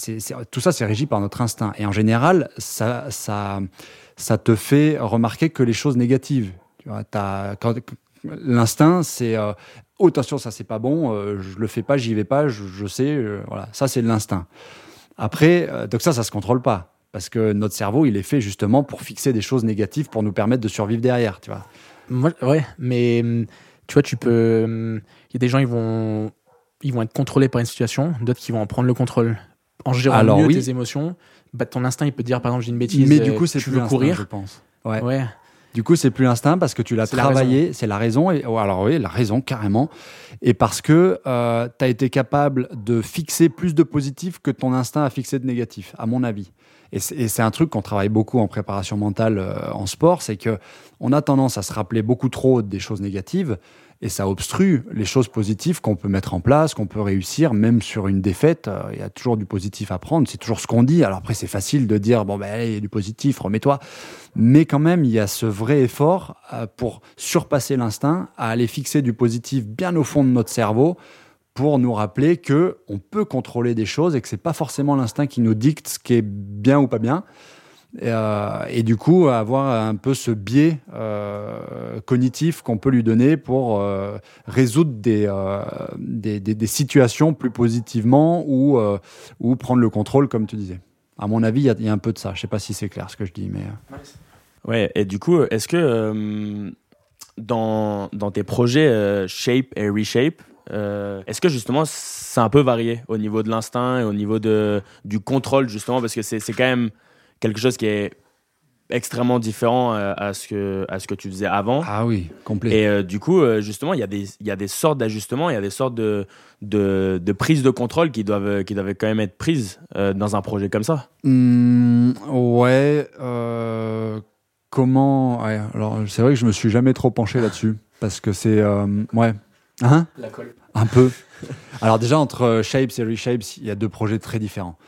Speaker 1: tout ça, c'est régi par notre instinct. Et en général, ça, te fait remarquer que les choses négatives. L'instinct, c'est oh, attention, ça c'est pas bon, euh, je le fais pas, j'y vais pas, je, sais, euh, voilà, ça c'est l'instinct. Après, euh, donc ça, ça se contrôle pas parce que notre cerveau, il est fait justement pour fixer des choses négatives pour nous permettre de survivre derrière, tu vois.
Speaker 2: Moi, ouais, mais hum, tu vois, tu peux, il y a des gens, ils vont, ils vont être contrôlés par une situation, d'autres qui vont en prendre le contrôle en gérant Alors, mieux tes émotions. Bah, ton instinct, il peut te dire, par exemple, j'ai une bêtise,
Speaker 1: mais du coup, c'est tu veux courir, je pense.
Speaker 2: Ouais. ouais.
Speaker 1: Du coup, c'est plus l'instinct parce que tu l'as travaillé, c'est la raison. Et, alors oui, la raison, carrément. Et parce que euh, tu as été capable de fixer plus de positif que ton instinct a fixé de négatif, à mon avis. Et c'est un truc qu'on travaille beaucoup en préparation mentale euh, en sport, c'est que on a tendance à se rappeler beaucoup trop des choses négatives et ça obstrue les choses positives qu'on peut mettre en place, qu'on peut réussir, même sur une défaite. Euh, il y a toujours du positif à prendre, c'est toujours ce qu'on dit. Alors après, c'est facile de dire, bon, ben, il y a du positif, remets-toi. Mais quand même, il y a ce vrai effort euh, pour surpasser l'instinct, à aller fixer du positif bien au fond de notre cerveau pour nous rappeler que on peut contrôler des choses et que c'est pas forcément l'instinct qui nous dicte ce qui est bien ou pas bien. Et, euh, du coup, avoir un peu ce biais euh, cognitif qu'on peut lui donner pour euh, résoudre des, des, situations plus positivement ou, ou prendre le contrôle, comme tu disais. À mon avis, il y, a un peu de ça. Je sais pas si c'est clair ce que je dis, mais.
Speaker 3: Ouais. Et du coup, est-ce que dans, dans tes projets Shape et Reshape, est-ce que justement c'est un peu varié au niveau de l'instinct et au niveau de, du contrôle justement parce que c'est quand même quelque chose qui est extrêmement différent euh, à, ce que, à ce que tu faisais avant.
Speaker 1: Ah oui, complet.
Speaker 3: Et euh, du coup, justement, il y, a des, y a des sortes d'ajustements, il y a des sortes de, de, de prises de contrôle qui doivent, qui doivent quand même être prises dans un projet comme ça.
Speaker 1: Mmh, ouais. comment. alors, c'est vrai que je me suis jamais trop penché là-dessus parce que c'est. ouais.
Speaker 2: Hein? La colle.
Speaker 1: Un peu. Alors déjà, entre euh, Shapes et Reshapes, il y a deux projets très différents.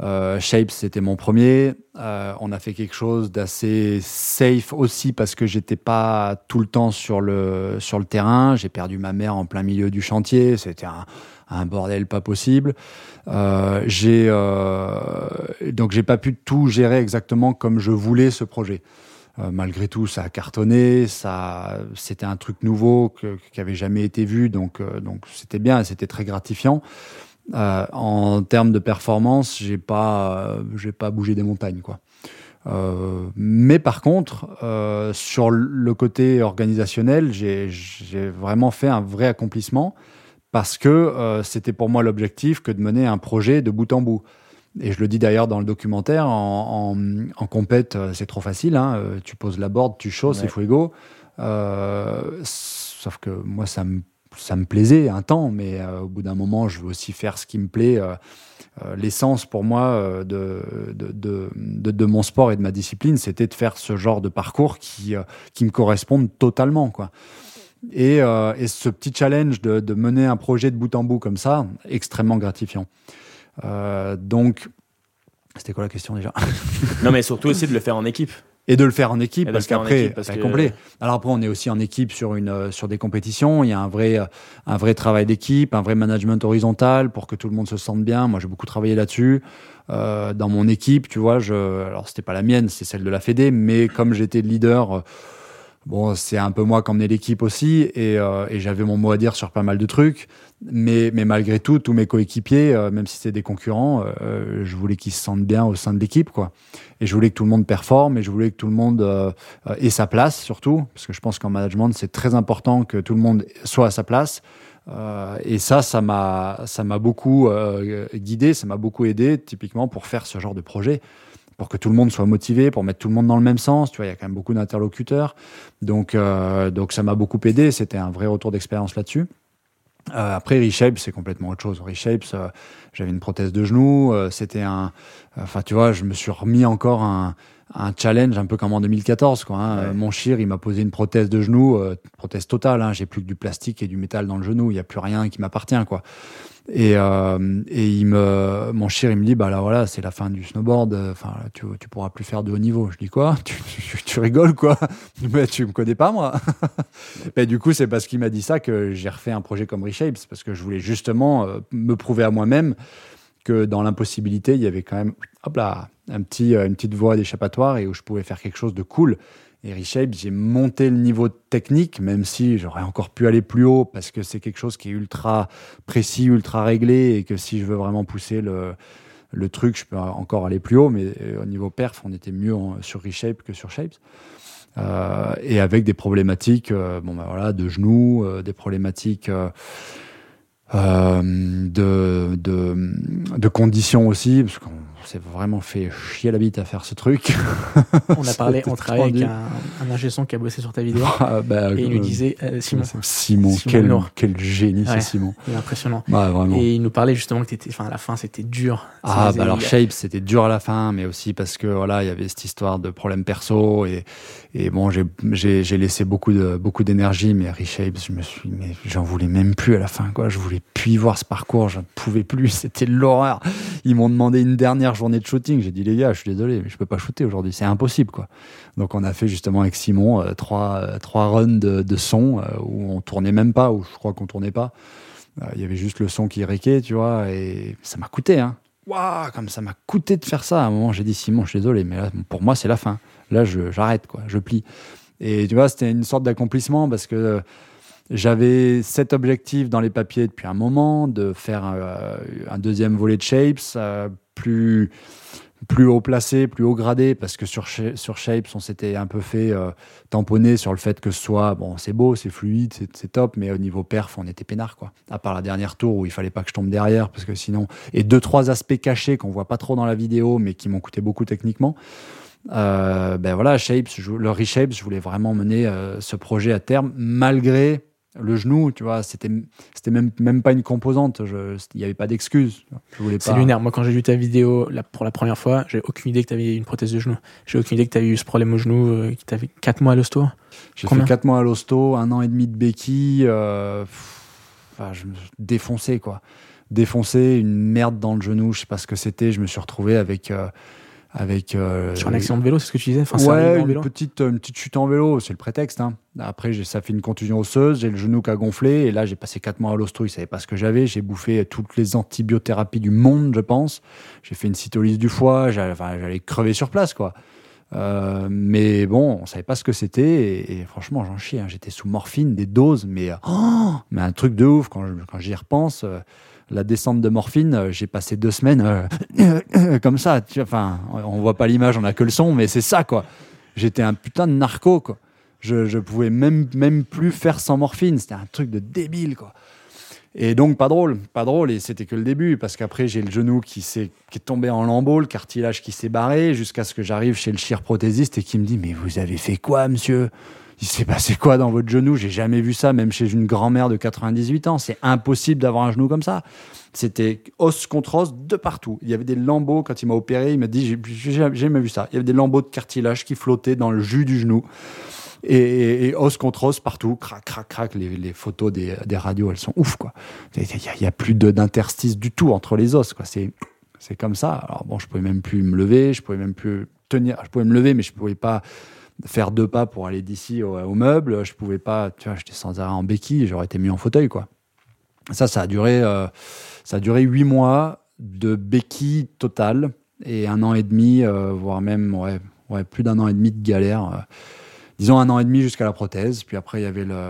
Speaker 1: Euh, Shapes, c'était mon premier. Euh, on a fait quelque chose d'assez safe aussi parce que j'étais pas tout le temps sur le, sur le terrain. J'ai perdu ma mère en plein milieu du chantier. C'était un, un bordel pas possible. Euh, j'ai euh, donc j'ai pas pu tout gérer exactement comme je voulais ce projet. Euh, malgré tout, ça a cartonné, ça, c'était un truc nouveau qui avait jamais été vu, donc euh, donc c'était bien, c'était très gratifiant. Euh, en termes de performance, j'ai pas j'ai pas bougé des montagnes quoi. mais par contre, sur le côté organisationnel, j'ai vraiment fait un vrai accomplissement parce que c'était pour moi l'objectif que de mener un projet de bout en bout. Et je le dis d'ailleurs dans le documentaire, en, en, compète, euh, c'est trop facile. Hein. Euh, tu poses la board, tu chausses, c'est fuego. Euh, sauf que moi, ça me, ça me plaisait un temps, mais au bout d'un moment, je veux aussi faire ce qui me plaît. L'essence pour moi de de, de, de, mon sport et de ma discipline, c'était de faire ce genre de parcours qui, qui me correspondent totalement. Quoi. Et, et ce petit challenge de, de mener un projet de bout en bout comme ça, extrêmement gratifiant. Euh, donc, c'était quoi la question déjà?
Speaker 3: Non, mais surtout aussi de le faire en équipe.
Speaker 1: Et de le faire en équipe, parce qu'après, c'est complet. Alors après, on est aussi en équipe sur, une, euh, sur des compétitions. Il y a un vrai, euh, un vrai travail d'équipe, un vrai management horizontal pour que tout le monde se sente bien. Moi, j'ai beaucoup travaillé là-dessus. Euh, dans mon équipe, tu vois, je, alors c'était pas la mienne, c'est celle de la Fédé, mais comme j'étais le leader, bon, c'est un peu moi qui emmenais l'équipe aussi, et, euh, et j'avais mon mot à dire sur pas mal de trucs. Mais, mais malgré tout, tous mes coéquipiers, euh, même si c'est des concurrents, euh, je voulais qu'ils se sentent bien au sein de l'équipe, quoi. Et je voulais que tout le monde performe et je voulais que tout le monde euh, ait sa place, surtout, parce que je pense qu'en management, c'est très important que tout le monde soit à sa place. et ça, ça m'a, ça m'a beaucoup guidé, ça m'a beaucoup aidé, typiquement pour faire ce genre de projet pour que tout le monde soit motivé, pour mettre tout le monde dans le même sens. Tu vois, il y a quand même beaucoup d'interlocuteurs. Donc, donc ça m'a beaucoup aidé. C'était un vrai retour d'expérience là-dessus. Euh, après, Reshape, c'est complètement autre chose. Reshape, euh, j'avais une prothèse de genou. Euh, c'était un. Enfin, tu vois, je me suis remis encore un, un challenge un peu comme en 2014. Quoi, hein. Mon chir, il m'a posé une prothèse de genou, prothèse totale. Hein. J'ai plus que du plastique et du métal dans le genou. Il n'y a plus rien qui m'appartient. quoi. Et, euh, et il me, mon chien, il me dit, bah là voilà, c'est la fin du snowboard. Enfin, tu, tu pourras plus faire de haut niveau. Je dis quoi? Tu, tu, rigoles quoi? Mais tu me connais pas moi. et du coup, c'est parce qu'il m'a dit ça que j'ai refait un projet comme Reshapes parce que je voulais justement euh, me prouver à moi-même que dans l'impossibilité, il y avait quand même, hop là, un petit, une petite voie d'échappatoire et où je pouvais faire quelque chose de cool. Et Reshape, j'ai monté le niveau technique, même si j'aurais encore pu aller plus haut parce que c'est quelque chose qui est ultra précis, ultra réglé et que si je veux vraiment pousser le, le truc, je peux encore aller plus haut. Mais euh, au niveau perf, on était mieux sur Reshape que sur Shapes. Euh, et avec des problématiques euh, bon, bah voilà, de genoux, euh, des problématiques euh, de, de, de, conditions aussi, parce qu'on s'est vraiment fait chier la bite à faire ce truc.
Speaker 2: On a parlé, on travaille avec un, un ingé son qui a bossé sur ta vidéo.
Speaker 1: Ah, bah,
Speaker 2: et il nous
Speaker 1: euh,
Speaker 2: disait, euh, Simon,
Speaker 1: Simon,
Speaker 2: Simon
Speaker 1: quel, quel génie
Speaker 2: Ouais.
Speaker 1: c'est Simon.
Speaker 2: il est impressionnant.
Speaker 1: Bah.
Speaker 2: Et il nous parlait justement que enfin, à la fin, c'était dur.
Speaker 1: Ah, bah alors Shape, c'était dur à la fin, mais aussi parce que voilà, il y avait cette histoire de problèmes perso et, et bon, j'ai, laissé beaucoup de, beaucoup d'énergie, mais Reshape, je me suis, mais j'en voulais même plus à la fin, quoi. Je voulais plus y voir ce parcours, je ne pouvais plus, c'était l'horreur. Ils m'ont demandé une dernière journée de shooting. J'ai dit, les gars, je suis désolé, mais je peux pas shooter aujourd'hui, c'est impossible, quoi. Donc, on a fait justement avec Simon euh, trois, euh, trois runs de, de son euh, où on tournait même pas, où je crois qu'on tournait pas. Il y avait juste le son qui riquait, tu vois, et ça m'a coûté, hein. Waouh, comme ça m'a coûté de faire ça. À un moment, j'ai dit Simon, je suis désolé, mais là, pour moi, c'est la fin. Là, j'arrête, quoi, je plie. Et tu vois, c'était une sorte d'accomplissement parce que j'avais cet objectif dans les papiers depuis un moment de faire euh, un deuxième volet de Shapes plus plus haut placé, plus haut gradé, parce que sur, sur Shapes, on s'était un peu fait euh, tamponner sur le fait que ce soit, bon, c'est beau, c'est fluide, c'est c'est top, mais au niveau perf, on était peinard, quoi. À part la dernière tour où il fallait pas que je tombe derrière, parce que sinon, et deux, trois aspects cachés qu'on voit pas trop dans la vidéo, mais qui m'ont coûté beaucoup techniquement. Euh, ben voilà, Shapes, je- le Reshapes, je voulais vraiment mener euh, ce projet à terme, malgré le genou, tu vois, c'était c'était même, même pas une composante, il n'y avait pas d'excuse.
Speaker 2: C'est lunaire. Moi, quand j'ai vu ta vidéo là, pour la première fois, j'ai aucune idée que tu avais une prothèse de genou. J'ai aucune idée que tu avais eu ce problème au genou, euh, que tu avais 4 mois à l'hosto.
Speaker 1: J'ai fait 4 mois à l'hosto, un an et demi de béquille. euh, pff, enfin, je me suis défoncé, quoi. Défoncé, une merde dans le genou, je sais pas ce que c'était. Je me suis retrouvé avec. euh, avec euh,
Speaker 2: Sur un accident de vélo, c'est ce que tu disais enfin,
Speaker 1: ouais, une petite, une petite chute en vélo, c'est le prétexte. hein. Après, ça fait une contusion osseuse, j'ai le genou qui a gonflé, et là, j'ai passé 4 mois à l'hosto, ils savaient pas ce que j'avais. J'ai bouffé toutes les antibiothérapies du monde, je pense. J'ai fait une cytolyse du foie, j'allais enfin, crever sur place, quoi. Euh, mais bon, on savait pas ce que c'était, et, et franchement, j'en chie. hein. J'étais sous morphine, des doses, mais, oh, mais un truc de ouf quand, je- quand j'y repense. euh, la descente de morphine, euh, j'ai passé deux semaines euh, comme ça. Tu vois, enfin, on voit pas l'image, on a que le son, mais c'est ça, quoi. J'étais un putain de narco, quoi. Je, je pouvais même, même plus faire sans morphine. C'était un truc de débile, quoi. Et donc, pas drôle, pas drôle. Et c'était que le début, parce qu'après, j'ai le genou qui, s'est, qui est tombé en lambeau, le cartilage qui s'est barré, jusqu'à ce que j'arrive chez le chiroprothésiste et qui me dit Mais vous avez fait quoi, monsieur? Il s'est passé quoi dans votre genou? J'ai jamais vu ça, même chez une grand-mère de 98 ans. C'est impossible d'avoir un genou comme ça. C'était os contre os de partout. Il y avait des lambeaux, quand il m'a opéré, il m'a dit J'ai jamais vu ça. Il y avait des lambeaux de cartilage qui flottaient dans le jus du genou. Et, os contre os partout, crac, crac, crac. Les, photos des, radios, elles sont ouf, quoi. Il n'y a, plus d'interstice du tout entre les os, quoi. C'est, c'est comme ça. Alors bon, je pouvais même plus me lever, je pouvais même plus tenir. Je pouvais me lever, mais je pouvais pas faire deux pas pour aller d'ici au, meuble. Je pouvais pas, tu vois, j'étais sans arrêt en béquille, j'aurais été mis en fauteuil, quoi. Ça, ça a duré, euh, ça a duré huit mois de béquille totale et un an et demi, euh, voire même, ouais, ouais, plus d'un an et demi de galère. euh, disons un an et demi jusqu'à la prothèse. Puis après, il y avait le,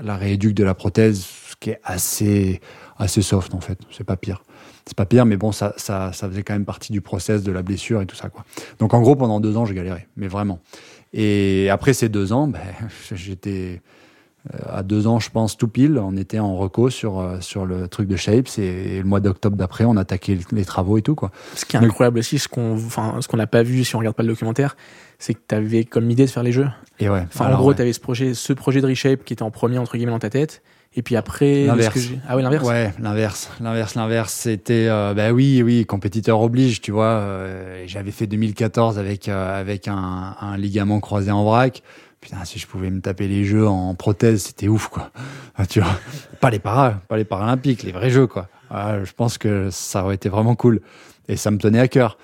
Speaker 1: la rééduque de la prothèse, ce qui est assez, assez soft en fait. C'est pas pire. C'est pas pire, mais bon, ça, ça, ça faisait quand même partie du process de la blessure et tout ça, quoi. Donc en gros, pendant deux ans, j'ai galéré, mais vraiment. Et après ces deux ans, ben, j'étais euh, à deux ans, je pense, tout pile. On était en reco sur, euh, sur le truc de Shapes et, le mois d'octobre d'après, on attaquait les travaux et tout, quoi.
Speaker 2: Ce qui est incroyable aussi, ce qu'on enfin, qu'on n'a pas vu si on regarde pas le documentaire, c'est que tu avais comme idée de faire les jeux.
Speaker 1: Et ouais.
Speaker 2: Enfin, en gros,
Speaker 1: ouais.
Speaker 2: tu avais ce projet, ce projet de Reshape qui était en premier, entre guillemets, dans ta tête. Et puis après.
Speaker 1: L'inverse.
Speaker 2: ah oui, l'inverse.
Speaker 1: Ouais, l'inverse, l'inverse, l'inverse. C'était, euh, bah oui, oui, compétiteur oblige, tu vois. euh, J'avais fait 2014 avec euh, avec un, un ligament croisé en vrac. Putain, si je pouvais me taper les jeux en prothèse, c'était ouf, quoi. Ah, tu vois, pas les paras, pas les paralympiques, les vrais jeux, quoi. Ah, je pense que ça aurait été vraiment cool. Et ça me tenait à cœur.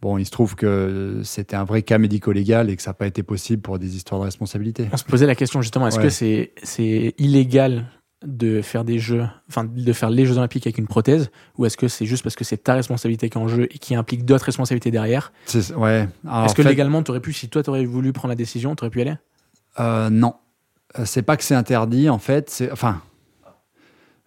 Speaker 1: Bon, il se trouve que c'était un vrai cas médico-légal et que ça n'a pas été possible pour des histoires de responsabilité.
Speaker 2: On se posait la question justement, est-ce
Speaker 1: Ouais.
Speaker 2: que c'est c'est illégal de faire des jeux, enfin de faire les Jeux Olympiques avec une prothèse, ou est-ce que c'est juste parce que c'est ta responsabilité qui est en jeu et qui implique d'autres responsabilités derrière
Speaker 1: Ouais.
Speaker 2: Est-ce que
Speaker 1: fait-
Speaker 2: légalement, tu aurais pu, si toi tu aurais voulu prendre la décision, tu aurais pu y aller?
Speaker 1: Euh, non. Euh, C'est pas que c'est interdit, en fait. C'est, enfin,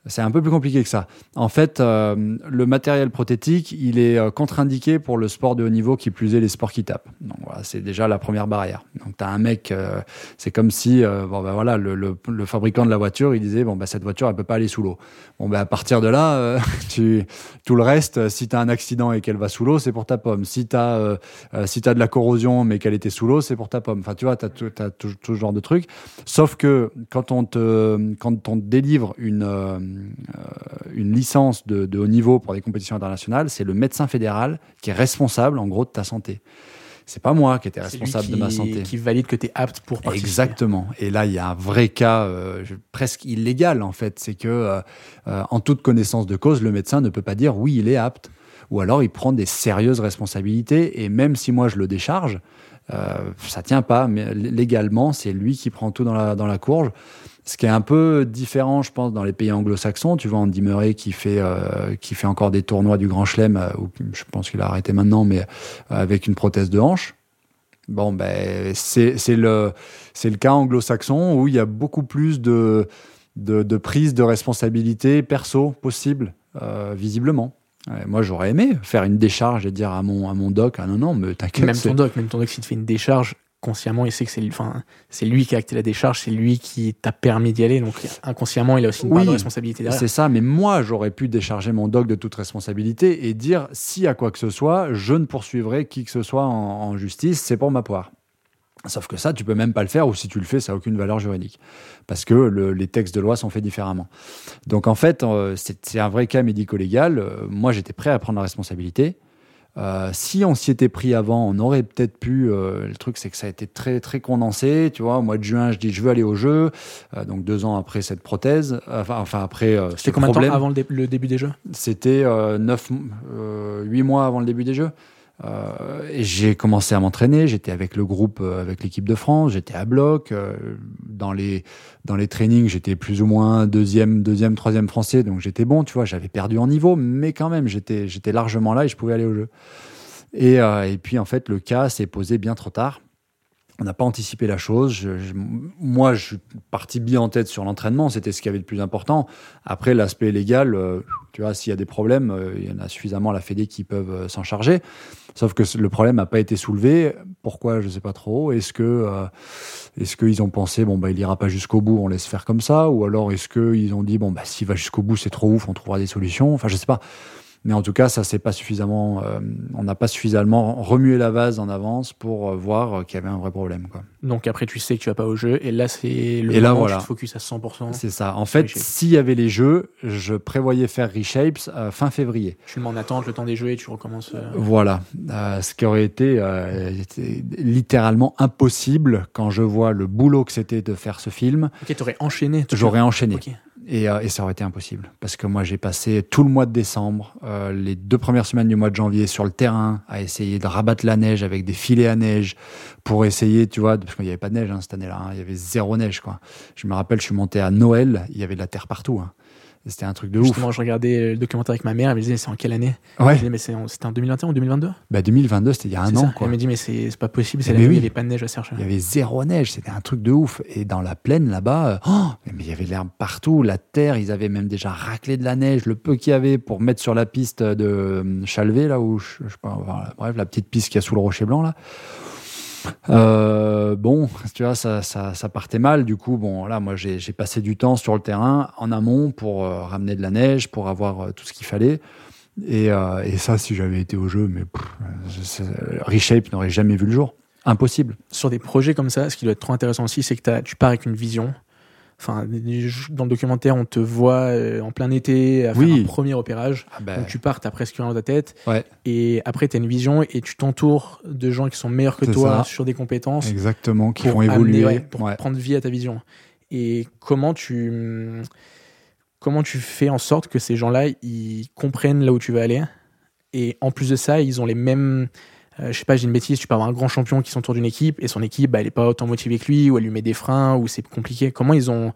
Speaker 1: C'est un peu plus compliqué que ça. En fait, euh, le matériel prothétique, il est euh, contre-indiqué pour le sport de haut niveau, qui plus est les sports qui tapent. Donc voilà, c'est déjà la première barrière. Donc tu as un mec, euh, c'est comme si, bon ben voilà, le, fabricant de la voiture, il disait bon ben cette voiture, elle peut pas aller sous l'eau. Bon ben à partir de là, tu, tout le reste, si tu as un accident et qu'elle va sous l'eau, c'est pour ta pomme. Si tu as, si as de la corrosion mais qu'elle était sous l'eau, c'est pour ta pomme. Enfin tu vois, tu as, tout, tout, ce genre de trucs. Sauf que quand on te, quand on te délivre une une licence de, haut niveau pour des compétitions internationales, c'est le médecin fédéral qui est responsable, en gros, de ta santé. C'est pas moi qui étais responsable de ma santé.
Speaker 2: Qui valide que tu es apte pour participer.
Speaker 1: Exactement. Et là, il y a un vrai cas euh, presque illégal, en fait. C'est que, euh, en toute connaissance de cause, le médecin ne peut pas dire oui, il est apte. Ou alors, il prend des sérieuses responsabilités. Et même si moi, je le décharge, ça tient pas. Mais légalement, c'est lui qui prend tout dans la, dans la courge. Ce qui est un peu différent, je pense, dans les pays anglo-saxons. Tu vois, Andy Murray qui fait, euh, qui fait encore des tournois du Grand Chelem, euh, je pense qu'il a arrêté maintenant, mais euh, avec une prothèse de hanche. Bon, ben, c'est le, le cas anglo-saxon où il y a beaucoup plus de, de, de prise de responsabilité perso possible, visiblement. moi, j'aurais aimé faire une décharge et dire à mon, à mon doc, ah non, non, mais t'inquiète.
Speaker 2: Même ton doc, même ton doc, s'il te fait une décharge, consciemment, il sait que c'est enfin, c'est lui qui a acté la décharge, c'est lui qui t'a permis d'y aller. Donc inconsciemment, il a aussi une part de responsabilité derrière.
Speaker 1: C'est ça, mais moi, j'aurais pu décharger mon doc de toute responsabilité et dire si à quoi que ce soit, je ne poursuivrai qui que ce soit en, justice, c'est pour ma poire. Sauf que ça, tu peux même pas le faire, ou si tu le fais, ça n'a aucune valeur juridique. Parce que les textes de loi sont faits différemment. Donc en fait, euh, c'est un vrai cas médico-légal. Euh, moi, j'étais prêt à prendre la responsabilité. Euh, si on s'y était pris avant, on aurait peut-être pu. Euh, le truc, c'est que ça a été très très condensé. Tu vois, au mois de juin, je dis je veux aller au jeu. Euh, donc deux ans après cette prothèse, enfin, enfin après.
Speaker 2: C'était combien de temps avant le, début des jeux?
Speaker 1: C'était neuf, huit mois avant le début des jeux. Euh, j'ai commencé à m'entraîner. J'étais avec le groupe, euh, avec l'équipe de France. J'étais à bloc. Euh, dans les dans les trainings, j'étais plus ou moins deuxième, deuxième, troisième français. Donc j'étais bon. Tu vois, j'avais perdu en niveau, mais quand même, j'étais j'étais largement là et je pouvais aller au jeu. Et, et puis en fait, le cas s'est posé bien trop tard. On n'a pas anticipé la chose. moi, je suis parti bien en tête sur l'entraînement. C'était ce qui avait le plus important. Après, l'aspect légal, tu vois, s'il y a des problèmes, il y en a suffisamment à la Fédé qui peuvent s'en charger. Sauf que le problème n'a pas été soulevé. Pourquoi Je ne sais pas trop. Est-ce que euh, est-ce qu'ils ont pensé bon bah il ira pas jusqu'au bout, on laisse faire comme ça, ou alors est-ce qu'ils ont dit bon bah s'il va jusqu'au bout c'est trop ouf, on trouvera des solutions. Enfin je sais pas. Mais en tout cas, ça c'est pas suffisamment. Euh, on n'a pas suffisamment remué la vase en avance pour euh, voir qu'il y avait un vrai problème. Quoi.
Speaker 2: Donc après, tu sais que tu vas pas au jeu, et là c'est le et moment là, voilà. où tu te focus à 100%.
Speaker 1: C'est ça. En fait, s'il y avait les jeux, je prévoyais faire Reshapes fin février.
Speaker 2: Tu le mets en attente le temps des jeux et tu recommences. Euh,
Speaker 1: voilà. ce qui aurait été, littéralement impossible quand je vois le boulot que c'était de faire ce film.
Speaker 2: Ok, t'aurais enchaîné.
Speaker 1: J'aurais enchaîné. Euh, et, ça aurait été impossible. Parce que moi, j'ai passé tout le mois de décembre, euh, les deux premières semaines du mois de janvier sur le terrain, à essayer de rabattre la neige avec des filets à neige pour essayer, tu vois, parce qu'il n'y avait pas de neige hein, cette année-là, hein. il y avait zéro neige. quoi. Je me rappelle, je suis monté à Noël, il y avait de la terre partout. Hein. C'était un truc de
Speaker 2: Justement, je regardais le documentaire avec ma mère, elle me disait c'est en quelle année?
Speaker 1: Ouais.
Speaker 2: mais c'était en 2021 ou 2022
Speaker 1: Bah 2022, c'était il y a un an. Quoi.
Speaker 2: Elle me dit mais c'est pas possible, c'est la nuit, il n'y avait pas de neige à chercher.
Speaker 1: Il y avait zéro neige, c'était un truc de ouf. Et dans la plaine là-bas, euh, oh, mais il y avait l'herbe partout, la terre, ils avaient même déjà raclé de la neige, le peu qu'il y avait pour mettre sur la piste de euh, Chalvet, là où, je, sais pas, bref, la petite piste qu'il y a sous le rocher blanc là. Euh, bon, tu vois, ça, ça, partait mal. Du coup, bon, là, moi, j'ai passé du temps sur le terrain en amont pour euh, ramener de la neige, pour avoir euh, tout ce qu'il fallait. Et, et, ça, si j'avais été au jeu, mais Reshape n'aurait jamais vu le jour. Impossible.
Speaker 2: Sur des projets comme ça, ce qui doit être trop intéressant aussi, c'est que tu pars avec une vision Enfin, dans le documentaire, on te voit euh, en plein été à faire un premier opérage. Ah bah. Donc tu pars, t'as presque rien dans ta tête. Et après, tu as une vision et tu t'entoures de gens qui sont meilleurs que toi sur des compétences.
Speaker 1: Exactement, qui vont évoluer.
Speaker 2: pour prendre vie à ta vision. Et comment tu, comment tu fais en sorte que ces gens-là, ils comprennent là où tu veux aller? Et en plus de ça, ils ont les mêmes euh, je sais pas, j'ai une bêtise, tu peux avoir un grand champion qui s'entoure d'une équipe et son équipe, bah, elle est pas autant motivée que lui, ou elle lui met des freins, ou c'est compliqué. Comment ils ont,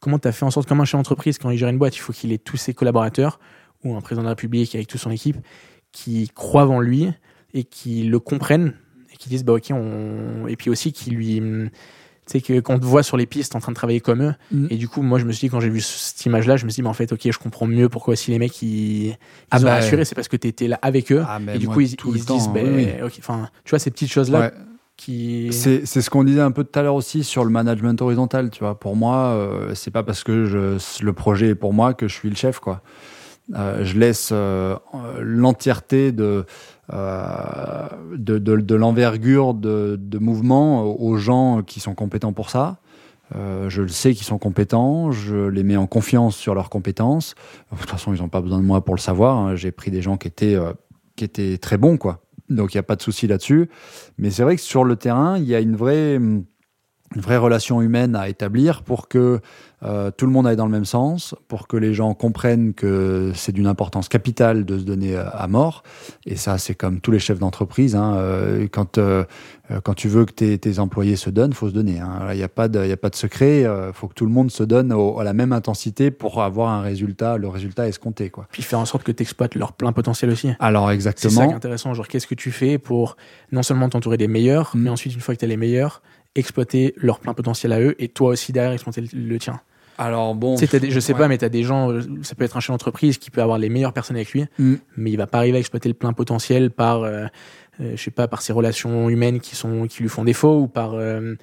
Speaker 2: comment t'as fait en sorte, comme un chef d'entreprise, quand il gère une boîte, il faut qu'il ait tous ses collaborateurs, ou un président de la République avec toute son équipe, qui croient en lui et qui le comprennent et qui disent, bah, ok, on, et puis aussi qui lui, c'est que qu'on te voit sur les pistes en train de travailler comme eux.
Speaker 1: Mm.
Speaker 2: Et du coup, moi, je me suis dit, quand j'ai vu cette image-là, je me suis dit, mais en fait, ok, je comprends mieux pourquoi aussi les mecs, ils, ils
Speaker 1: Ah
Speaker 2: ont
Speaker 1: bah,
Speaker 2: assuré, c'est parce que tu étais là avec eux.
Speaker 1: Ah,
Speaker 2: et du
Speaker 1: moi,
Speaker 2: coup, ils, se
Speaker 1: temps,
Speaker 2: disent, ben,
Speaker 1: oui,
Speaker 2: enfin, tu vois, ces petites choses-là
Speaker 1: Ouais.
Speaker 2: qui.
Speaker 1: C'est c'est ce qu'on disait un peu tout à l'heure aussi sur le management horizontal, tu vois. Pour moi, euh, c'est pas parce que je, le projet est pour moi que je suis le chef, quoi. Euh, je laisse euh, l'entièreté de, euh, de, de, de l'envergure de, mouvement aux gens qui sont compétents pour ça. Je le sais qu'ils sont compétents, je les mets en confiance sur leurs compétences. De toute façon, ils n'ont pas besoin de moi pour le savoir. hein. J'ai pris des gens qui étaient, qui étaient très bons, quoi. Donc il n'y a pas de souci là-dessus. Mais c'est vrai que sur le terrain, il y a une vraie, une vraie relation humaine à établir pour que euh, tout le monde aille dans le même sens, pour que les gens comprennent que c'est d'une importance capitale de se donner euh, à mort. Et ça, c'est comme tous les chefs d'entreprise. Hein, euh, quand, euh, quand tu veux que tes, tes employés se donnent, faut se donner. hein. Il n'y a, pas de- y a pas de secret. Il faut que tout le monde se donne au- à la même intensité pour avoir un résultat, le résultat escompté. Quoi.
Speaker 2: Puis faire en sorte que tu exploites leur plein potentiel aussi.
Speaker 1: Alors
Speaker 2: C'est ça
Speaker 1: exactement.
Speaker 2: qui est intéressant. Genre, qu'est-ce que tu fais pour non seulement t'entourer des meilleurs,
Speaker 1: Mm.
Speaker 2: mais ensuite, une fois que tu as les meilleurs, exploiter leur plein potentiel à eux et toi aussi derrière exploiter le, le tien.
Speaker 1: Alors bon,
Speaker 2: Tu sais, des- je sais
Speaker 1: ouais.
Speaker 2: pas, mais tu as des gens, euh, ça peut être un chef d'entreprise qui peut avoir les meilleures personnes avec lui,
Speaker 1: Mm.
Speaker 2: mais il va pas arriver à exploiter le plein potentiel par, euh, euh, je sais pas, par ses relations humaines qui, sont, qui lui font défaut ou par euh,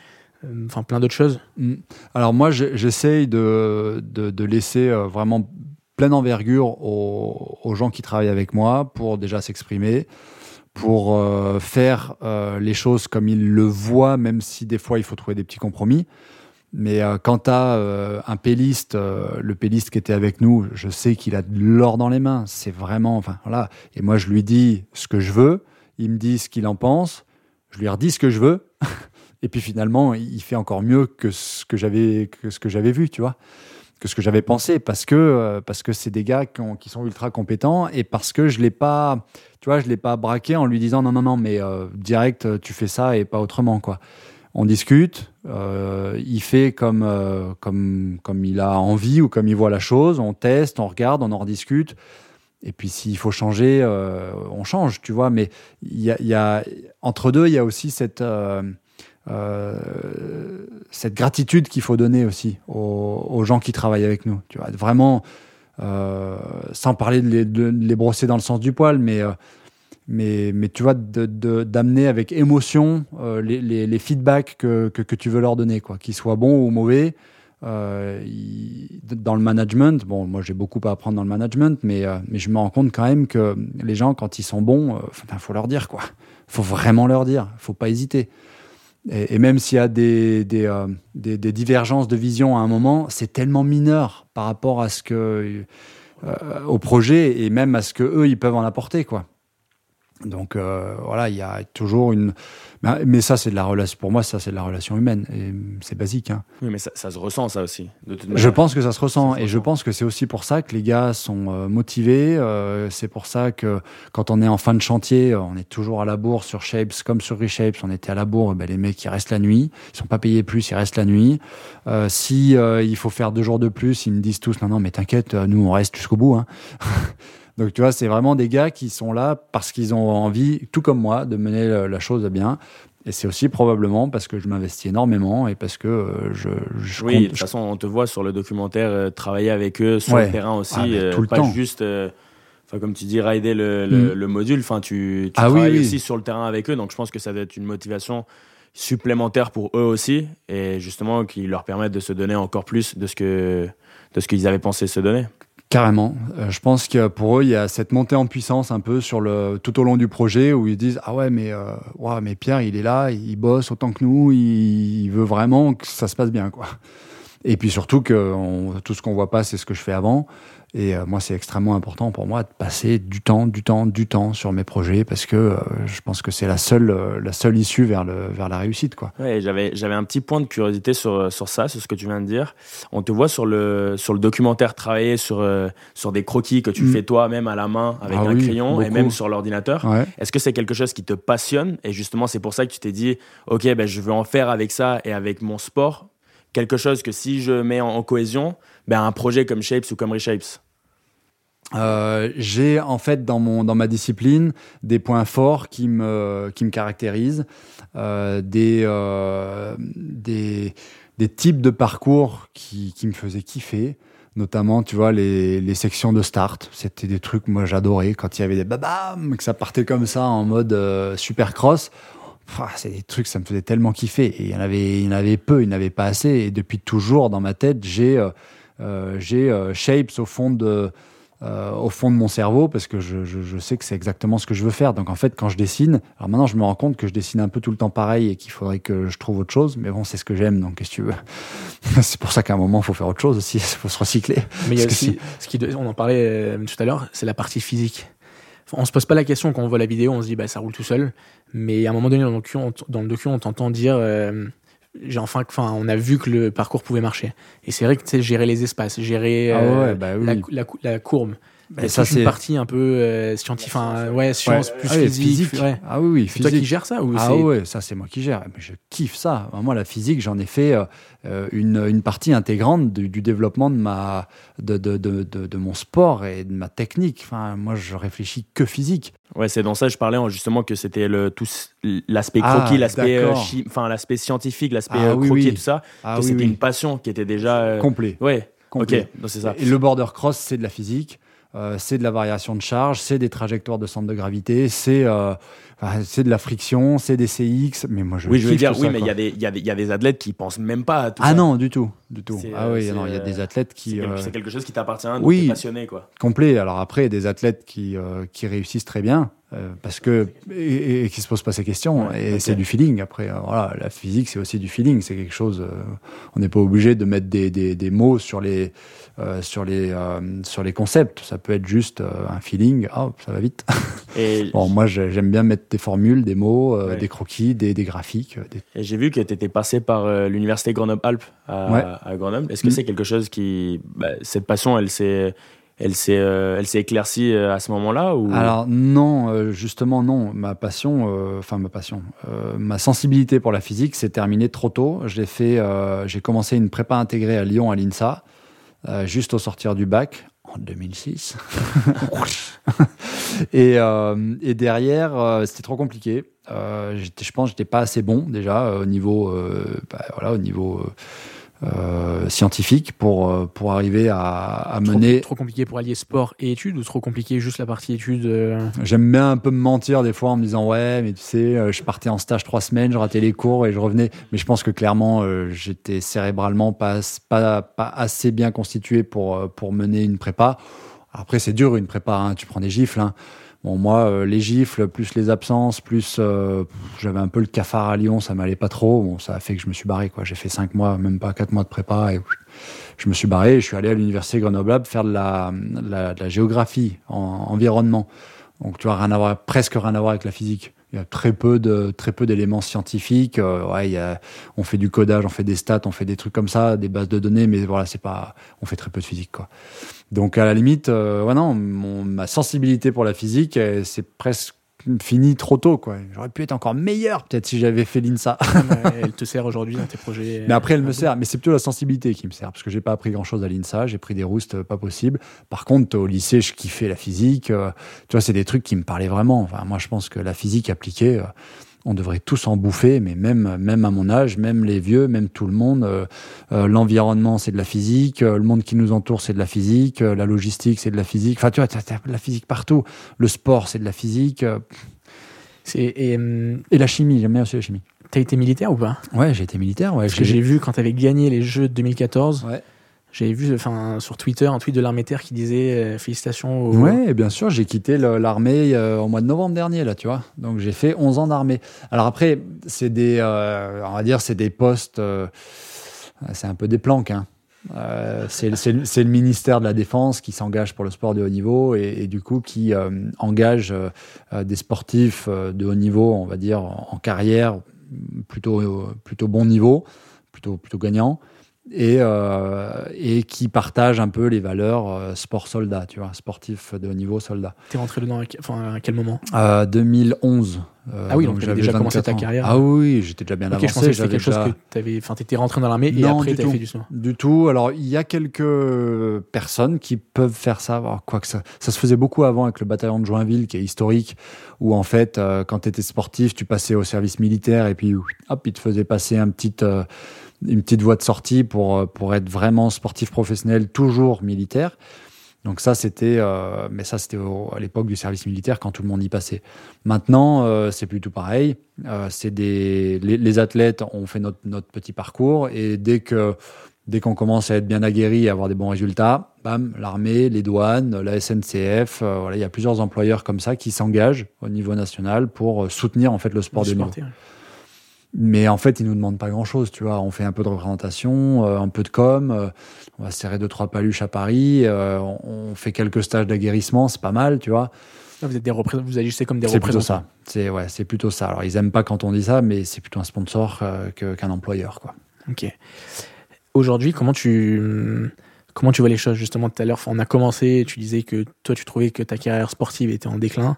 Speaker 2: enfin plein d'autres choses.
Speaker 1: Mm. Alors moi, j'essaye de, de, de laisser vraiment pleine envergure aux, aux gens qui travaillent avec moi pour déjà s'exprimer, pour euh, faire euh, les choses comme ils le voient, même si des fois il faut trouver des petits compromis. Mais euh, quand tu as un péliste, le péliste qui était avec nous, je sais qu'il a de l'or dans les mains. C'est vraiment, enfin voilà. Et moi, je lui dis ce que je veux. Il me dit ce qu'il en pense. Je lui redis ce que je veux. Et puis finalement, il fait encore mieux que ce que j'avais que ce que j'avais vu, tu vois, que ce que j'avais pensé, parce que euh, parce que c'est des gars qui, ont- qui sont ultra compétents et parce que je l'ai pas, tu vois, je l'ai pas braqué en lui disant non non non, mais euh, direct euh, tu fais ça et pas autrement quoi. On discute, il fait comme comme comme il a envie ou comme il voit la chose, on teste, on regarde, on en rediscute. Et puis s'il faut changer, on change, tu vois. Mais il y a entre deux, il y a aussi cette euh, cette gratitude qu'il faut donner aussi aux, gens qui travaillent avec nous. Tu vois, vraiment, euh, sans parler de les, brosser dans le sens du poil, mais, euh, mais, mais tu vois, d'amener avec émotion les, feedbacks que, tu veux leur donner, quoi, qu'ils soient bons ou mauvais. Il- dans le management, bon, moi j'ai beaucoup à apprendre dans le management, mais, mais je me rends compte quand même que les gens, quand ils sont bons, il faut leur dire, quoi. faut vraiment leur dire, faut pas hésiter. Et, même s'il y a euh, des, des divergences de vision à un moment, c'est tellement mineur par rapport à ce que, euh, au projet et même à ce que eux ils peuvent en apporter, quoi. Donc euh, voilà, il y a toujours une. Mais, mais ça, c'est de la relation. Pour moi, ça, c'est de la relation humaine. Et c'est basique. Hein.
Speaker 3: Oui, mais ça, ça se ressent, ça aussi. De toute
Speaker 1: Je pense que ça se ressent.
Speaker 3: Ça se
Speaker 1: et je pense que c'est aussi pour ça que les gars sont euh, motivés. Euh, c'est pour ça que quand on est en fin de chantier, on est toujours à la bourre sur Shapes comme sur Reshapes. On était à la bourre, ben, les mecs, ils restent la nuit. Ils sont pas payés plus, ils restent la nuit. Euh, si euh, il faut faire deux jours de plus, ils me disent tous non, non, mais t'inquiète, nous, on reste jusqu'au bout. Hein. Donc tu vois, c'est vraiment des gars qui sont là parce qu'ils ont envie, tout comme moi, de mener la, la chose à bien. Et c'est aussi probablement parce que je m'investis énormément et parce que euh, je, je
Speaker 3: Oui,
Speaker 1: compte-
Speaker 3: de toute façon, on te voit sur le documentaire euh, travailler avec eux sur
Speaker 1: Ouais.
Speaker 3: le terrain aussi,
Speaker 1: Ah,
Speaker 3: euh,
Speaker 1: tout le
Speaker 3: pas
Speaker 1: temps.
Speaker 3: juste, enfin comme tu dis, rider le, le,
Speaker 1: Mm.
Speaker 3: le module. Enfin, tu, tu
Speaker 1: Ah oui,
Speaker 3: travailles
Speaker 1: oui.
Speaker 3: aussi sur le terrain avec eux, donc je pense que ça doit être une motivation supplémentaire pour eux aussi, et justement qui leur permettent de se donner encore plus de ce que de ce qu'ils avaient pensé se donner.
Speaker 1: Carrément. Euh, je pense que pour eux, il y a cette montée en puissance un peu sur le tout au long du projet où ils disent ah ouais mais euh, mais Pierre il est là, il bosse autant que nous, il, veut vraiment que ça se passe bien quoi. Et puis surtout que tout ce qu'on voit pas c'est ce que je fais avant. Et euh, moi c'est extrêmement important pour moi de passer du temps, du temps, du temps sur mes projets parce que euh, je pense que c'est la seule euh, la seule issue vers le vers la réussite quoi.
Speaker 3: Ouais, j'avais j'avais un petit point de curiosité sur sur ça, sur ce que tu viens de dire. On te voit sur le sur le documentaire travailler sur euh, sur des croquis que tu
Speaker 1: Mm.
Speaker 3: fais toi-même à la main avec
Speaker 1: Ah
Speaker 3: un
Speaker 1: oui,
Speaker 3: crayon et même sur l'ordinateur.
Speaker 1: Ouais.
Speaker 3: Est-ce que c'est quelque chose qui te passionne et justement c'est pour ça que tu t'es dit ok ben je veux en faire avec ça et avec mon sport quelque chose que si je mets en, en cohésion ben un projet comme Shapes ou comme Reshapes
Speaker 1: Euh, j'ai en fait dans mon dans ma discipline des points forts qui me qui me caractérisent, euh, des, euh, des des types de parcours qui qui me faisaient kiffer. Notamment, tu vois, les, les sections de start. C'était des trucs, moi, j'adorais. Quand il y avait des babam, que ça partait comme ça en mode super cross. C'est des trucs, ça me faisait tellement kiffer. Et il y en avait, il y en avait peu, il n'y en avait pas assez. Et depuis toujours, dans ma tête, j'ai j'ai euh, shapes au fond de euh, au fond de mon cerveau parce que je, je, je sais que c'est exactement ce que je veux faire. Donc en fait, quand je dessine, alors maintenant je me rends compte que je dessine un peu tout le temps pareil et qu'il faudrait que je trouve autre chose. Mais bon, c'est ce que j'aime. Donc qu'est-ce que tu veux? C'est pour ça qu'à un moment, il faut faire autre chose aussi. Il faut se recycler.
Speaker 2: Mais il y a aussi, ce qui, on en parlait euh, tout à l'heure, c'est la partie physique. On se pose pas la question quand on voit la vidéo, on se dit bah ça roule tout seul. Mais à un moment donné dans le docu, on, dans le docu, on t'entend dire euh, j'ai enfin, enfin, on a vu que le parcours pouvait marcher. Et c'est vrai que gérer les espaces, gérer
Speaker 1: Ah
Speaker 2: euh,
Speaker 1: ouais, bah oui.
Speaker 2: la, la, la courbe. Et
Speaker 1: ça,
Speaker 2: c'est une partie un peu euh, scientifique, enfin, ouais, science plus
Speaker 1: Ah oui,
Speaker 2: physique. ouais.
Speaker 1: Ah oui, oui,
Speaker 2: C'est toi qui gères ça ou
Speaker 1: Ah ouais, ça c'est moi qui gère. Mais je kiffe ça. Moi, la physique, j'en ai fait euh, euh, une, une partie intégrante du, du développement de ma de, de, de, de, de mon sport et de ma technique. Enfin, moi, je réfléchis que physique.
Speaker 3: Ouais, c'est dans ça que je parlais justement que c'était le tout l'aspect
Speaker 1: Ah,
Speaker 3: croquis, l'aspect euh, enfin l'aspect scientifique, l'aspect
Speaker 1: Ah
Speaker 3: euh,
Speaker 1: oui,
Speaker 3: croquis
Speaker 1: oui.
Speaker 3: et tout ça,
Speaker 1: Ah
Speaker 3: que
Speaker 1: oui,
Speaker 3: c'était
Speaker 1: oui.
Speaker 3: une passion qui était déjà euh,
Speaker 1: complet.
Speaker 3: Ouais.
Speaker 1: complet.
Speaker 3: OK, donc c'est ça.
Speaker 1: Et le border cross, c'est de la physique. Euh, c'est de la variation de charge, c'est des trajectoires de centre de gravité, c'est euh, c'est de la friction, c'est des CX. Mais moi, je
Speaker 3: oui, je veux
Speaker 1: kiffe
Speaker 3: dire oui,
Speaker 1: ça,
Speaker 3: mais il y a des y a des il y a des athlètes qui pensent même pas à tout
Speaker 1: Ah
Speaker 3: ça.
Speaker 1: non, du tout, du tout.
Speaker 3: C'est,
Speaker 1: Ah
Speaker 3: euh,
Speaker 1: oui, non, il y a
Speaker 3: euh,
Speaker 1: des athlètes qui
Speaker 3: quelque,
Speaker 1: euh,
Speaker 3: c'est quelque chose qui t'appartient,
Speaker 1: oui.
Speaker 3: passionné quoi.
Speaker 1: complet. Alors après, des athlètes qui, euh, qui réussissent très bien, euh, parce que et, et qui se posent pas ces questions.
Speaker 3: Ouais,
Speaker 1: et c'est du feeling. Après, euh, voilà, la physique, c'est aussi du feeling. C'est quelque chose. euh, on n'est pas obligé de mettre des, des, des mots sur les euh, sur les euh, sur les concepts. Ça peut être juste euh, un feeling. Ah, ça va vite.
Speaker 3: Et,
Speaker 1: bon, moi, j'ai- j'aime bien mettre des formules, des mots,
Speaker 3: Ouais.
Speaker 1: des croquis, des, des graphiques. des-
Speaker 3: et j'ai vu que tu étais passé par l'université Grenoble-Alpes à,
Speaker 1: Ouais.
Speaker 3: à Grenoble. Est-ce que
Speaker 1: Mm.
Speaker 3: c'est quelque chose qui bah, cette passion, elle s'est elle s'est elle s'est éclaircie à ce moment-là ou?
Speaker 1: Alors non, justement non. Ma passion, enfin ma passion, ma sensibilité pour la physique s'est terminée trop tôt. J'ai fait, j'ai commencé une prépa intégrée à Lyon à l'INSA, euh, juste au sortir du bac en 2006. et, euh, et derrière, euh, c'était trop compliqué. Je pense, que j'étais pas assez bon déjà au niveau, bah, voilà, au niveau euh, scientifique pour euh, pour arriver à, à
Speaker 2: Trop,
Speaker 1: mener.
Speaker 2: trop compliqué pour allier sport et études ou trop compliqué juste la partie études euh,
Speaker 1: J'aime bien un peu me mentir des fois en me disant ouais mais tu sais euh, je partais en stage trois semaines je ratais les cours et je revenais mais je pense que clairement euh, j'étais cérébralement pas, pas pas assez bien constitué pour pour mener une prépa après c'est dur une prépa hein, tu prends des gifles hein. Bon moi euh, les gifles plus les absences plus euh, j'avais un peu le cafard à Lyon ça m'allait pas trop bon ça a fait que je me suis barré quoi j'ai fait cinq mois même pas quatre mois de prépa et je me suis barré et je suis allé à l'université Grenoble faire de la, la- de la géographie en environnement. Donc tu vois, rien à voir, presque rien à voir avec la physique. Il y a très peu de très peu d'éléments scientifiques. Euh, ouais, il y a, on fait du codage, on fait des stats, on fait des trucs comme ça, des bases de données, mais voilà, c'est pas, on fait très peu de physique quoi. Donc à la limite, euh, ouais non, ma sensibilité pour la physique, c'est presque fini trop tôt quoi. J'aurais pu être encore meilleur peut-être si j'avais fait l'INSA.
Speaker 2: elle te sert aujourd'hui dans tes projets
Speaker 1: Mais après, elle me
Speaker 2: euh,
Speaker 1: sert. Mais c'est plutôt la sensibilité qui me sert. Parce que j'ai pas appris grand chose à l'INSA. J'ai pris des roustes euh, pas possible. Par contre, au lycée, je kiffais la physique. euh, tu vois, c'est des trucs qui me parlaient vraiment. Enfin, moi, je pense que la physique appliquée, on devrait tous en bouffer. Mais même, même à mon âge, même les vieux, même tout le monde, euh, euh, l'environnement, c'est de la physique. euh, le monde qui nous entoure, c'est de la physique. la logistique, c'est de la physique. Enfin, tu vois, t'as, t'as de la physique partout. Le sport, c'est de la physique.
Speaker 2: c'est- et
Speaker 1: et la chimie, j'aime bien aussi la chimie.
Speaker 2: t'as été militaire ou pas?
Speaker 1: Ouais, j'ai été militaire. Ouais,
Speaker 2: Parce que j'ai vu quand t'avais gagné les Jeux de 2014,
Speaker 1: Ouais.
Speaker 2: J'avais vu enfin sur Twitter un tweet de l'armée terre qui disait euh, félicitations aux
Speaker 1: Ouais, bien sûr, j'ai quitté l'armée euh, au mois de novembre dernier, là, tu vois. Donc j'ai fait 11 ans d'armée. Alors après, c'est des, euh, on va dire, c'est des postes, c'est un peu des planques, hein. C'est le ministère de la Défense qui s'engage pour le sport de haut niveau et, du coup qui engage des sportifs de haut niveau, on va dire, en, carrière, plutôt, plutôt bon niveau, plutôt, plutôt gagnant. Et, euh, et qui partagent un peu les valeurs euh, sport soldat, tu vois, sportif de haut niveau soldat.
Speaker 2: T'es rentré dedans à, enfin, à quel moment?
Speaker 1: Euh, 2011.
Speaker 2: Euh, ah oui, donc, j'avais déjà commencé ta carrière.
Speaker 1: Ah oui, j'étais déjà bien
Speaker 2: okay,
Speaker 1: avancé.
Speaker 2: Je pensais que c'était quelque chose que t'avais, enfin, t'étais rentré dans l'armée et après t'as fait du snow.
Speaker 1: Du tout. Alors il y a quelques personnes qui peuvent faire ça. quoi que ça, ça se faisait beaucoup avant avec le bataillon de Joinville, qui est historique, où en fait, euh, quand t'étais sportif, tu passais au service militaire et puis hop, ils te faisaient passer un petit euh, une petite voie de sortie pour, euh, pour être vraiment sportif professionnel, toujours militaire. Donc ça, c'était, euh, mais ça, c'était à l'époque du service militaire quand tout le monde y passait. Maintenant, euh, c'est plutôt pareil. Euh, c'est des, les, les, athlètes ont fait notre, notre petit parcours et dès que, dès qu'on commence à être bien aguerri et avoir des bons résultats, bam, l'armée, les douanes, la SNCF, voilà, il y a plusieurs employeurs comme ça qui s'engagent au niveau national pour soutenir en fait le sport de niveau. Mais en fait, ils nous demandent pas grand-chose, tu vois. On fait un peu de représentation, euh, un peu de com, euh, on va serrer deux trois paluches à Paris, euh, on fait quelques stages d'aguerrissement, c'est pas mal, tu vois.
Speaker 2: Vous êtes des vous agissez comme des
Speaker 1: c'est
Speaker 2: représentants.
Speaker 1: Plutôt ça. C'est ouais, c'est plutôt ça. Alors ils aiment pas quand on dit ça, mais c'est plutôt un sponsor qu'un employeur, quoi.
Speaker 2: Ok. Aujourd'hui, comment tu comment tu vois les choses? Justement tout à l'heure On a commencé, tu disais que toi tu trouvais que ta carrière sportive était en déclin.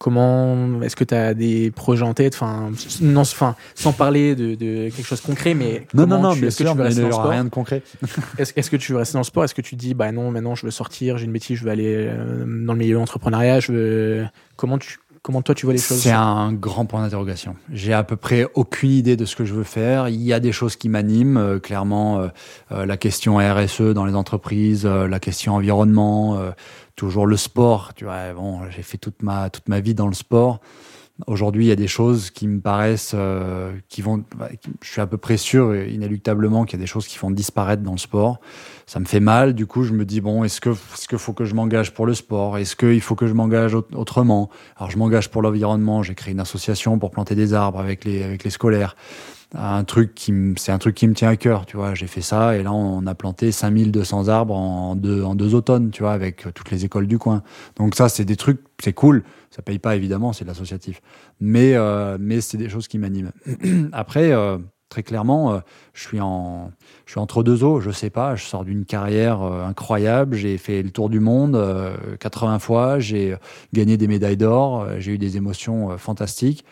Speaker 2: Comment est-ce que tu as des projets en tête? Enfin, non, enfin, sans parler de, de, quelque chose de concret, mais
Speaker 1: non, non, non,
Speaker 2: tu,
Speaker 1: bien sûr,
Speaker 2: que tu veux rester
Speaker 1: mais
Speaker 2: dans le sport?
Speaker 1: rien de concret.
Speaker 2: est-ce, que tu veux rester dans le sport? Est-ce que tu dis, bah non, maintenant je veux sortir, j'ai une bêtise, je veux aller euh, dans le milieu entrepreneuriat je veux... Comment tu Comment toi tu vois les choses
Speaker 1: C'est un grand point d'interrogation. J'ai à peu près aucune idée de ce que je veux faire. Il y a des choses qui m'animent, euh, clairement euh, euh, la question RSE dans les entreprises, la question environnement, toujours le sport. Tu vois, bon, j'ai fait toute ma toute ma vie dans le sport. Aujourd'hui, il y a des choses qui me paraissent, euh, qui vont. Bah, je suis à peu près sûr, inéluctablement, qu'il y a des choses qui vont disparaître dans le sport. Ça me fait mal. Du coup, je me dis bon, est-ce que est-ce qu'il faut que je m'engage pour le sport? Est-ce qu'il faut que je m'engage autrement? Alors, je m'engage pour l'environnement. J'ai créé une association pour planter des arbres avec les avec les scolaires. Un truc qui c'est un truc qui me tient à cœur, tu vois. J'ai fait ça et là, on a planté 5200 arbres en deux en deux automnes, tu vois, avec toutes les écoles du coin. Donc ça, c'est des trucs, c'est cool ça paye pas évidemment, c'est de l'associatif. Mais euh, mais c'est des choses qui m'animent. Après, euh, très clairement, euh, je suis en je suis entre deux eaux. Je sais pas. Je sors d'une carrière euh, incroyable. J'ai fait le tour du monde 80 fois. J'ai gagné des médailles d'or. J'ai eu des émotions fantastiques.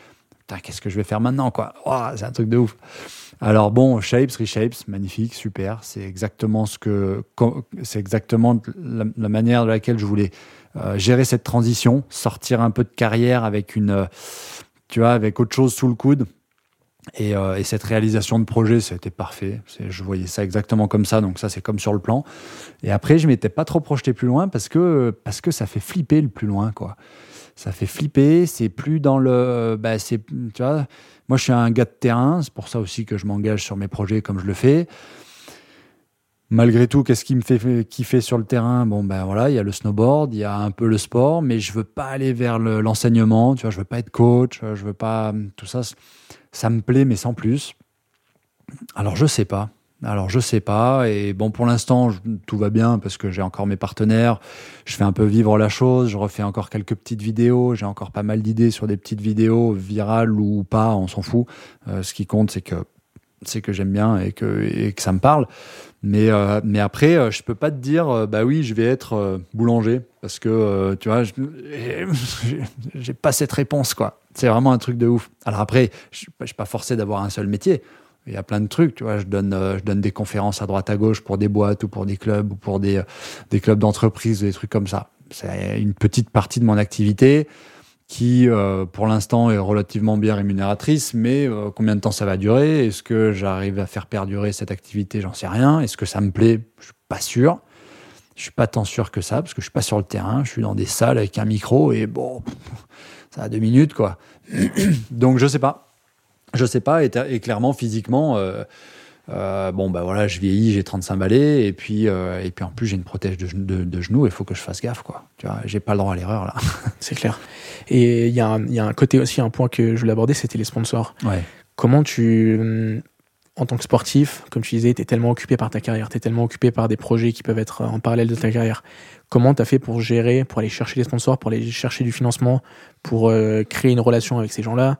Speaker 1: Qu'est-ce que je vais faire maintenant quoi? C'est un truc de ouf. Alors bon, Shapes, Reshapes, magnifique, super. C'est exactement ce que, c'est exactement la, manière de laquelle je voulais euh, gérer cette transition, sortir un peu de carrière avec une, euh, tu vois, avec autre chose sous le coude. Et, euh, et cette réalisation de projet, été parfait. Je voyais ça exactement comme ça, donc ça c'est comme sur le plan. Et après, je m'étais pas trop projeté plus loin parce que parce que ça fait flipper le plus loin, quoi. Ça fait flipper. C'est plus dans le, bah, c'est, tu vois. Moi, je suis un gars de terrain. C'est pour ça aussi que je m'engage sur mes projets comme je le fais malgré tout, qu'est-ce qui me fait kiffer sur le terrain? Bon, ben voilà, il y a le snowboard, il y a un peu le sport, mais je veux pas aller vers l'enseignement, tu vois, je veux pas être coach, je veux pas. Tout ça, ça me plaît, mais sans plus. Alors, je sais pas. Alors, je sais pas. Et bon, pour l'instant, tout va bien parce que j'ai encore mes partenaires. Je fais un peu vivre la chose. Je refais encore quelques petites vidéos. J'ai encore pas mal d'idées sur des petites vidéos virales ou pas. On s'en fout. Euh, ce qui compte, c'est que c'est que j'aime bien et que, et que ça me parle. Mais, euh, mais après, euh, je peux pas te dire, bah oui, je vais être boulanger parce que, tu vois, j'ai pas cette réponse, quoi. C'est vraiment un truc de ouf. Alors après, je suis pas forcé d'avoir un seul métier. Il y a plein de trucs, tu vois. Je donne, je donne des conférences à droite à gauche pour des boîtes ou pour des clubs ou pour des, des clubs d'entreprise, des trucs comme ça. C'est une petite partie de mon activité qui, euh, pour l'instant, est relativement bien rémunératrice, mais euh, combien de temps ça va durer? Est-ce que j'arrive à faire perdurer cette activité? J'en sais rien. Est-ce que ça me plaît? Je suis pas sûr. Je suis pas tant sûr que ça, parce que je suis pas sur le terrain. Je suis dans des salles avec un micro et bon, ça a deux minutes, quoi. Donc, je sais pas. Je sais pas. Et, et clairement, physiquement, euh, euh, bon bah voilà, je vieillis, j'ai 35 balais et puis euh, et puis en plus j'ai une protège de, de, de genou, il faut que je fasse gaffe quoi. Tu vois, j'ai pas le droit à l'erreur là.
Speaker 2: C'est clair. Et il y, a un, y a un côté aussi, un point que je voulais aborder, c'était les sponsors.
Speaker 1: Ouais.
Speaker 2: Comment tu, en tant que sportif, comme tu disais, tu es tellement occupé par ta carrière, tu es tellement occupé par des projets qui peuvent être en parallèle de ta carrière. Comment tu as fait pour gérer, pour aller chercher des sponsors, pour aller chercher du financement, pour créer une relation avec ces gens-là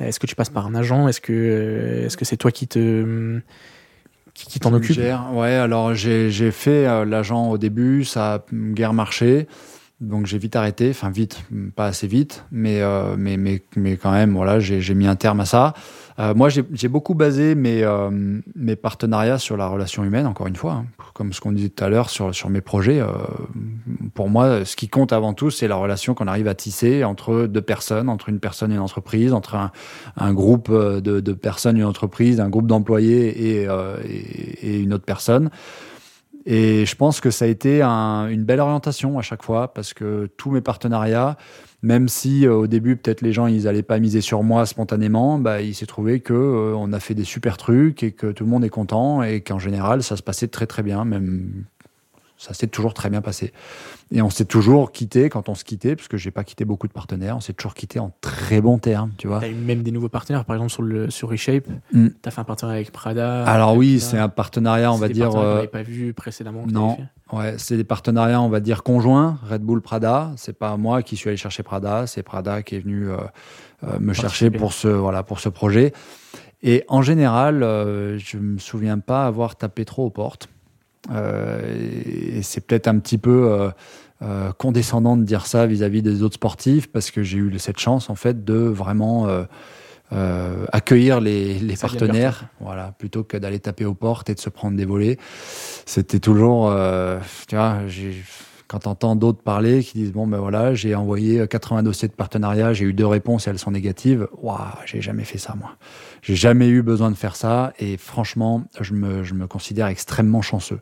Speaker 2: Est-ce que tu passes par un agent? Est-ce que est-ce que c'est toi qui te qui, t'en occupe
Speaker 1: Ouais, alors j'ai fait euh, l'agent au début, ça a guère marché. Donc j'ai vite arrêté, enfin vite, pas assez vite, mais, euh, mais, mais, mais quand même, voilà, j'ai mis un terme à ça. Euh, moi, j'ai beaucoup basé mes, euh, mes partenariats sur la relation humaine, encore une fois, hein. comme ce qu'on disait tout à l'heure sur, mes projets. Euh, pour moi, ce qui compte avant tout, c'est la relation qu'on arrive à tisser entre deux personnes, entre une personne et une entreprise, entre un, groupe de, de, personnes une entreprise, un groupe d'employés et, une autre personne. Et je pense que ça a été un, une belle orientation à chaque fois parce que tous mes partenariats, même si euh, au début peut-être les gens ils n'allaient pas miser sur moi spontanément, bah, il s'est trouvé que euh, on a fait des super trucs et que tout le monde est content et qu'en général ça se passait très très bien, même ça s'est toujours très bien passé. Et on s'est toujours quitté quand on se quittait, parce que j'ai pas quitté beaucoup de partenaires, on s'est toujours quitté en très bons termes, tu vois.
Speaker 2: T'as eu même des nouveaux partenaires, par exemple sur le sur Reshape, mm. t'as fait un partenariat avec Prada.
Speaker 1: Alors oui, c'est un partenariat, on va dire.
Speaker 2: Euh... pas vu précédemment.
Speaker 1: non, ouais, c'est des partenariats, on va dire conjoints. Red Bull Prada, c'est pas moi qui suis allé chercher Prada, c'est Prada qui est venu euh, euh me chercher pour ce voilà pour ce projet. Et en général, euh, je me souviens pas avoir tapé trop aux portes. Euh, et c'est peut-être un petit peu condescendant de dire ça vis-à-vis des autres sportifs parce que j'ai eu cette chance en fait de vraiment accueillir les, les partenaires, voilà, plutôt que d'aller taper aux portes et de se prendre des volets. C'était toujours, tu vois, j'ai quand t'entends d'autres parler qui disent bon ben voilà j'ai envoyé 80 dossiers de partenariat j'ai eu deux réponses et elles sont négatives. Waouh j'ai jamais fait ça moi. J'ai jamais eu besoin de faire ça et franchement je me, je me considère extrêmement chanceux.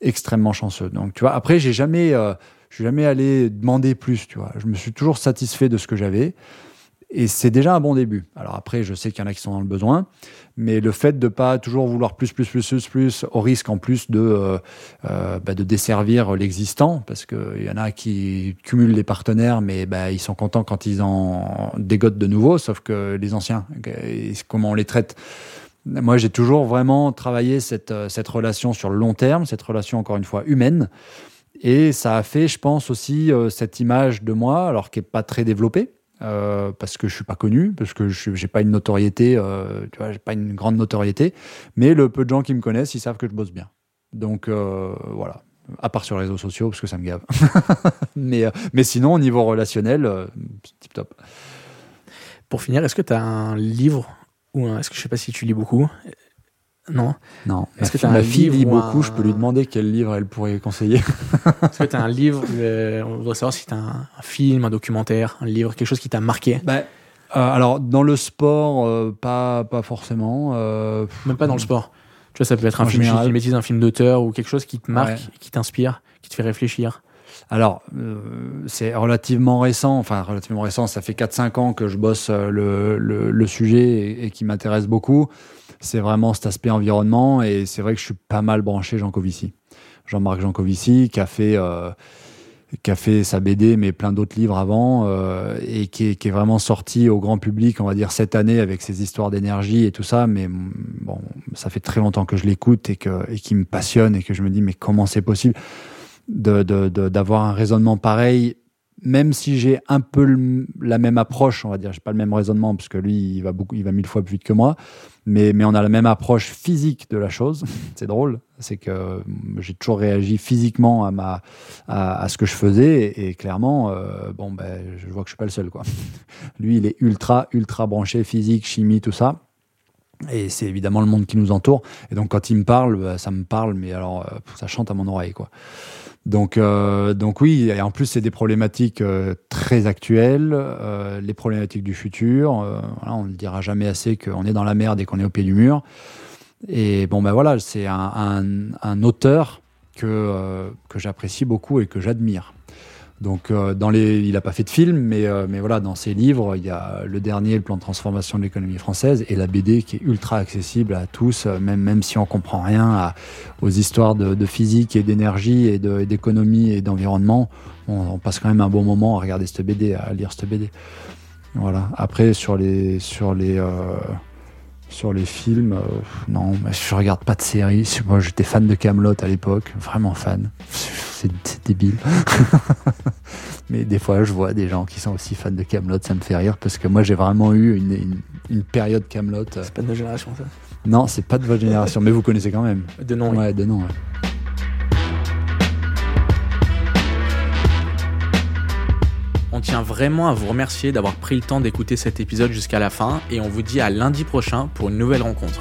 Speaker 1: Extrêmement chanceux. Donc tu vois après j'ai jamais euh, je suis jamais allé demander plus tu vois. Je me suis toujours satisfait de ce que j'avais et c'est déjà un bon début. Alors après, je sais qu'il y en a qui sont dans le besoin, mais le fait de pas toujours vouloir plus, plus, plus, plus, plus, au risque en plus de euh, euh bah de desservir l'existant, parce qu'il y en a qui cumulent les partenaires, mais bah, ils sont contents quand ils en dégotent de nouveau, sauf que les anciens, comment on les traite moi, j'ai toujours vraiment travaillé cette, euh, cette relation sur le long terme, cette relation encore une fois humaine. Et ça a fait, je pense, aussi cette image de moi, alors qui est pas très développée, euh, parce que je suis pas connu, parce que je j'ai pas une notoriété, euh, tu vois, j'ai pas une grande notoriété, mais le peu de gens qui me connaissent, ils savent que je bosse bien. Donc euh, voilà, à part sur les réseaux sociaux, parce que ça me gave. mais, mais sinon, au niveau relationnel, tip top.
Speaker 2: Pour finir, est-ce que tu as un livre ou est-ce que je sais pas si tu lis beaucoup non.
Speaker 1: Non. Est-ce que tu as ma fille lit beaucoup, je peux lui demander quel livre elle pourrait conseiller.
Speaker 2: Est-ce que tu as un livre, euh, on voudrait savoir si tu as un, film, un documentaire, un livre, quelque chose qui t'a marqué?
Speaker 1: Bah, euh, Alors, dans le sport, euh, pas, pas forcément.
Speaker 2: Même pas dans le sport. Tu vois, ça peut être un film un film d'auteur ou quelque chose qui te marque, qui t'inspire, qui te fait réfléchir.
Speaker 1: Alors, c'est relativement récent, enfin relativement récent, ça fait 4-5 ans que je bosse le, le, le sujet et, qui m'intéresse beaucoup c'est vraiment cet aspect environnement. Et c'est vrai que je suis pas mal branché. Jean-Marc Jancovici, qui a fait euh, qui a fait sa BD, mais plein d'autres livres avant, euh, et qui est, vraiment sorti au grand public, on va dire cette année, avec ses histoires d'énergie et tout ça. Mais bon, ça fait très longtemps que je l'écoute et et qui me passionne et que je me dis mais comment c'est possible? De d'avoir un raisonnement pareil même si j'ai un peu la même approche, on va dire, j'ai pas le même raisonnement parce que lui, il va beaucoup, il va mille fois plus vite que moi, mais mais on a la même approche physique de la chose. c'est drôle, c'est que j'ai toujours réagi physiquement à ma à, ce que je faisais et, clairement, euh, bon ben, je vois que je suis pas le seul quoi. lui, il est ultra ultra branché physique, chimie, tout ça. Et c'est évidemment le monde qui nous entoure. Et donc quand il me parle, bah, ça me parle, mais alors euh, ça chante à mon oreille quoi. Donc, euh, donc oui, et en plus c'est des problématiques euh, très actuelles, euh, les problématiques du futur. Voilà, on ne dira jamais assez qu'on est dans la merde et qu'on est au pied du mur. Et bon ben voilà, c'est un, un, un, auteur que que j'apprécie beaucoup et que j'admire. Donc, euh, dans les, il n'a pas fait de film, mais, euh, mais voilà, dans ses livres, il y a le dernier, le plan de transformation de l'économie française, et la BD qui est ultra accessible à tous, euh, même, même si on comprend rien aux histoires de, physique et d'énergie et d'économie et d'environnement. On, on, passe quand même un bon moment à regarder cette BD, à lire cette BD. Voilà. Après, sur les, sur les, sur les films, euh, non, je regarde pas de séries. Moi, j'étais fan de Camelot à l'époque, vraiment fan. C'est débile. mais des fois, je vois des gens qui sont aussi fans de Camelot, ça me fait rire parce que moi, j'ai vraiment eu une, une période Camelot.
Speaker 2: C'est pas de notre génération, ça?
Speaker 1: Non, c'est pas de votre génération, mais vous connaissez quand même.
Speaker 2: De nom, oui.
Speaker 1: Ouais, de nom. ouais.
Speaker 2: Tient vraiment à vous remercier d'avoir pris le temps d'écouter cet épisode jusqu'à la fin et on vous dit à lundi prochain pour une nouvelle rencontre.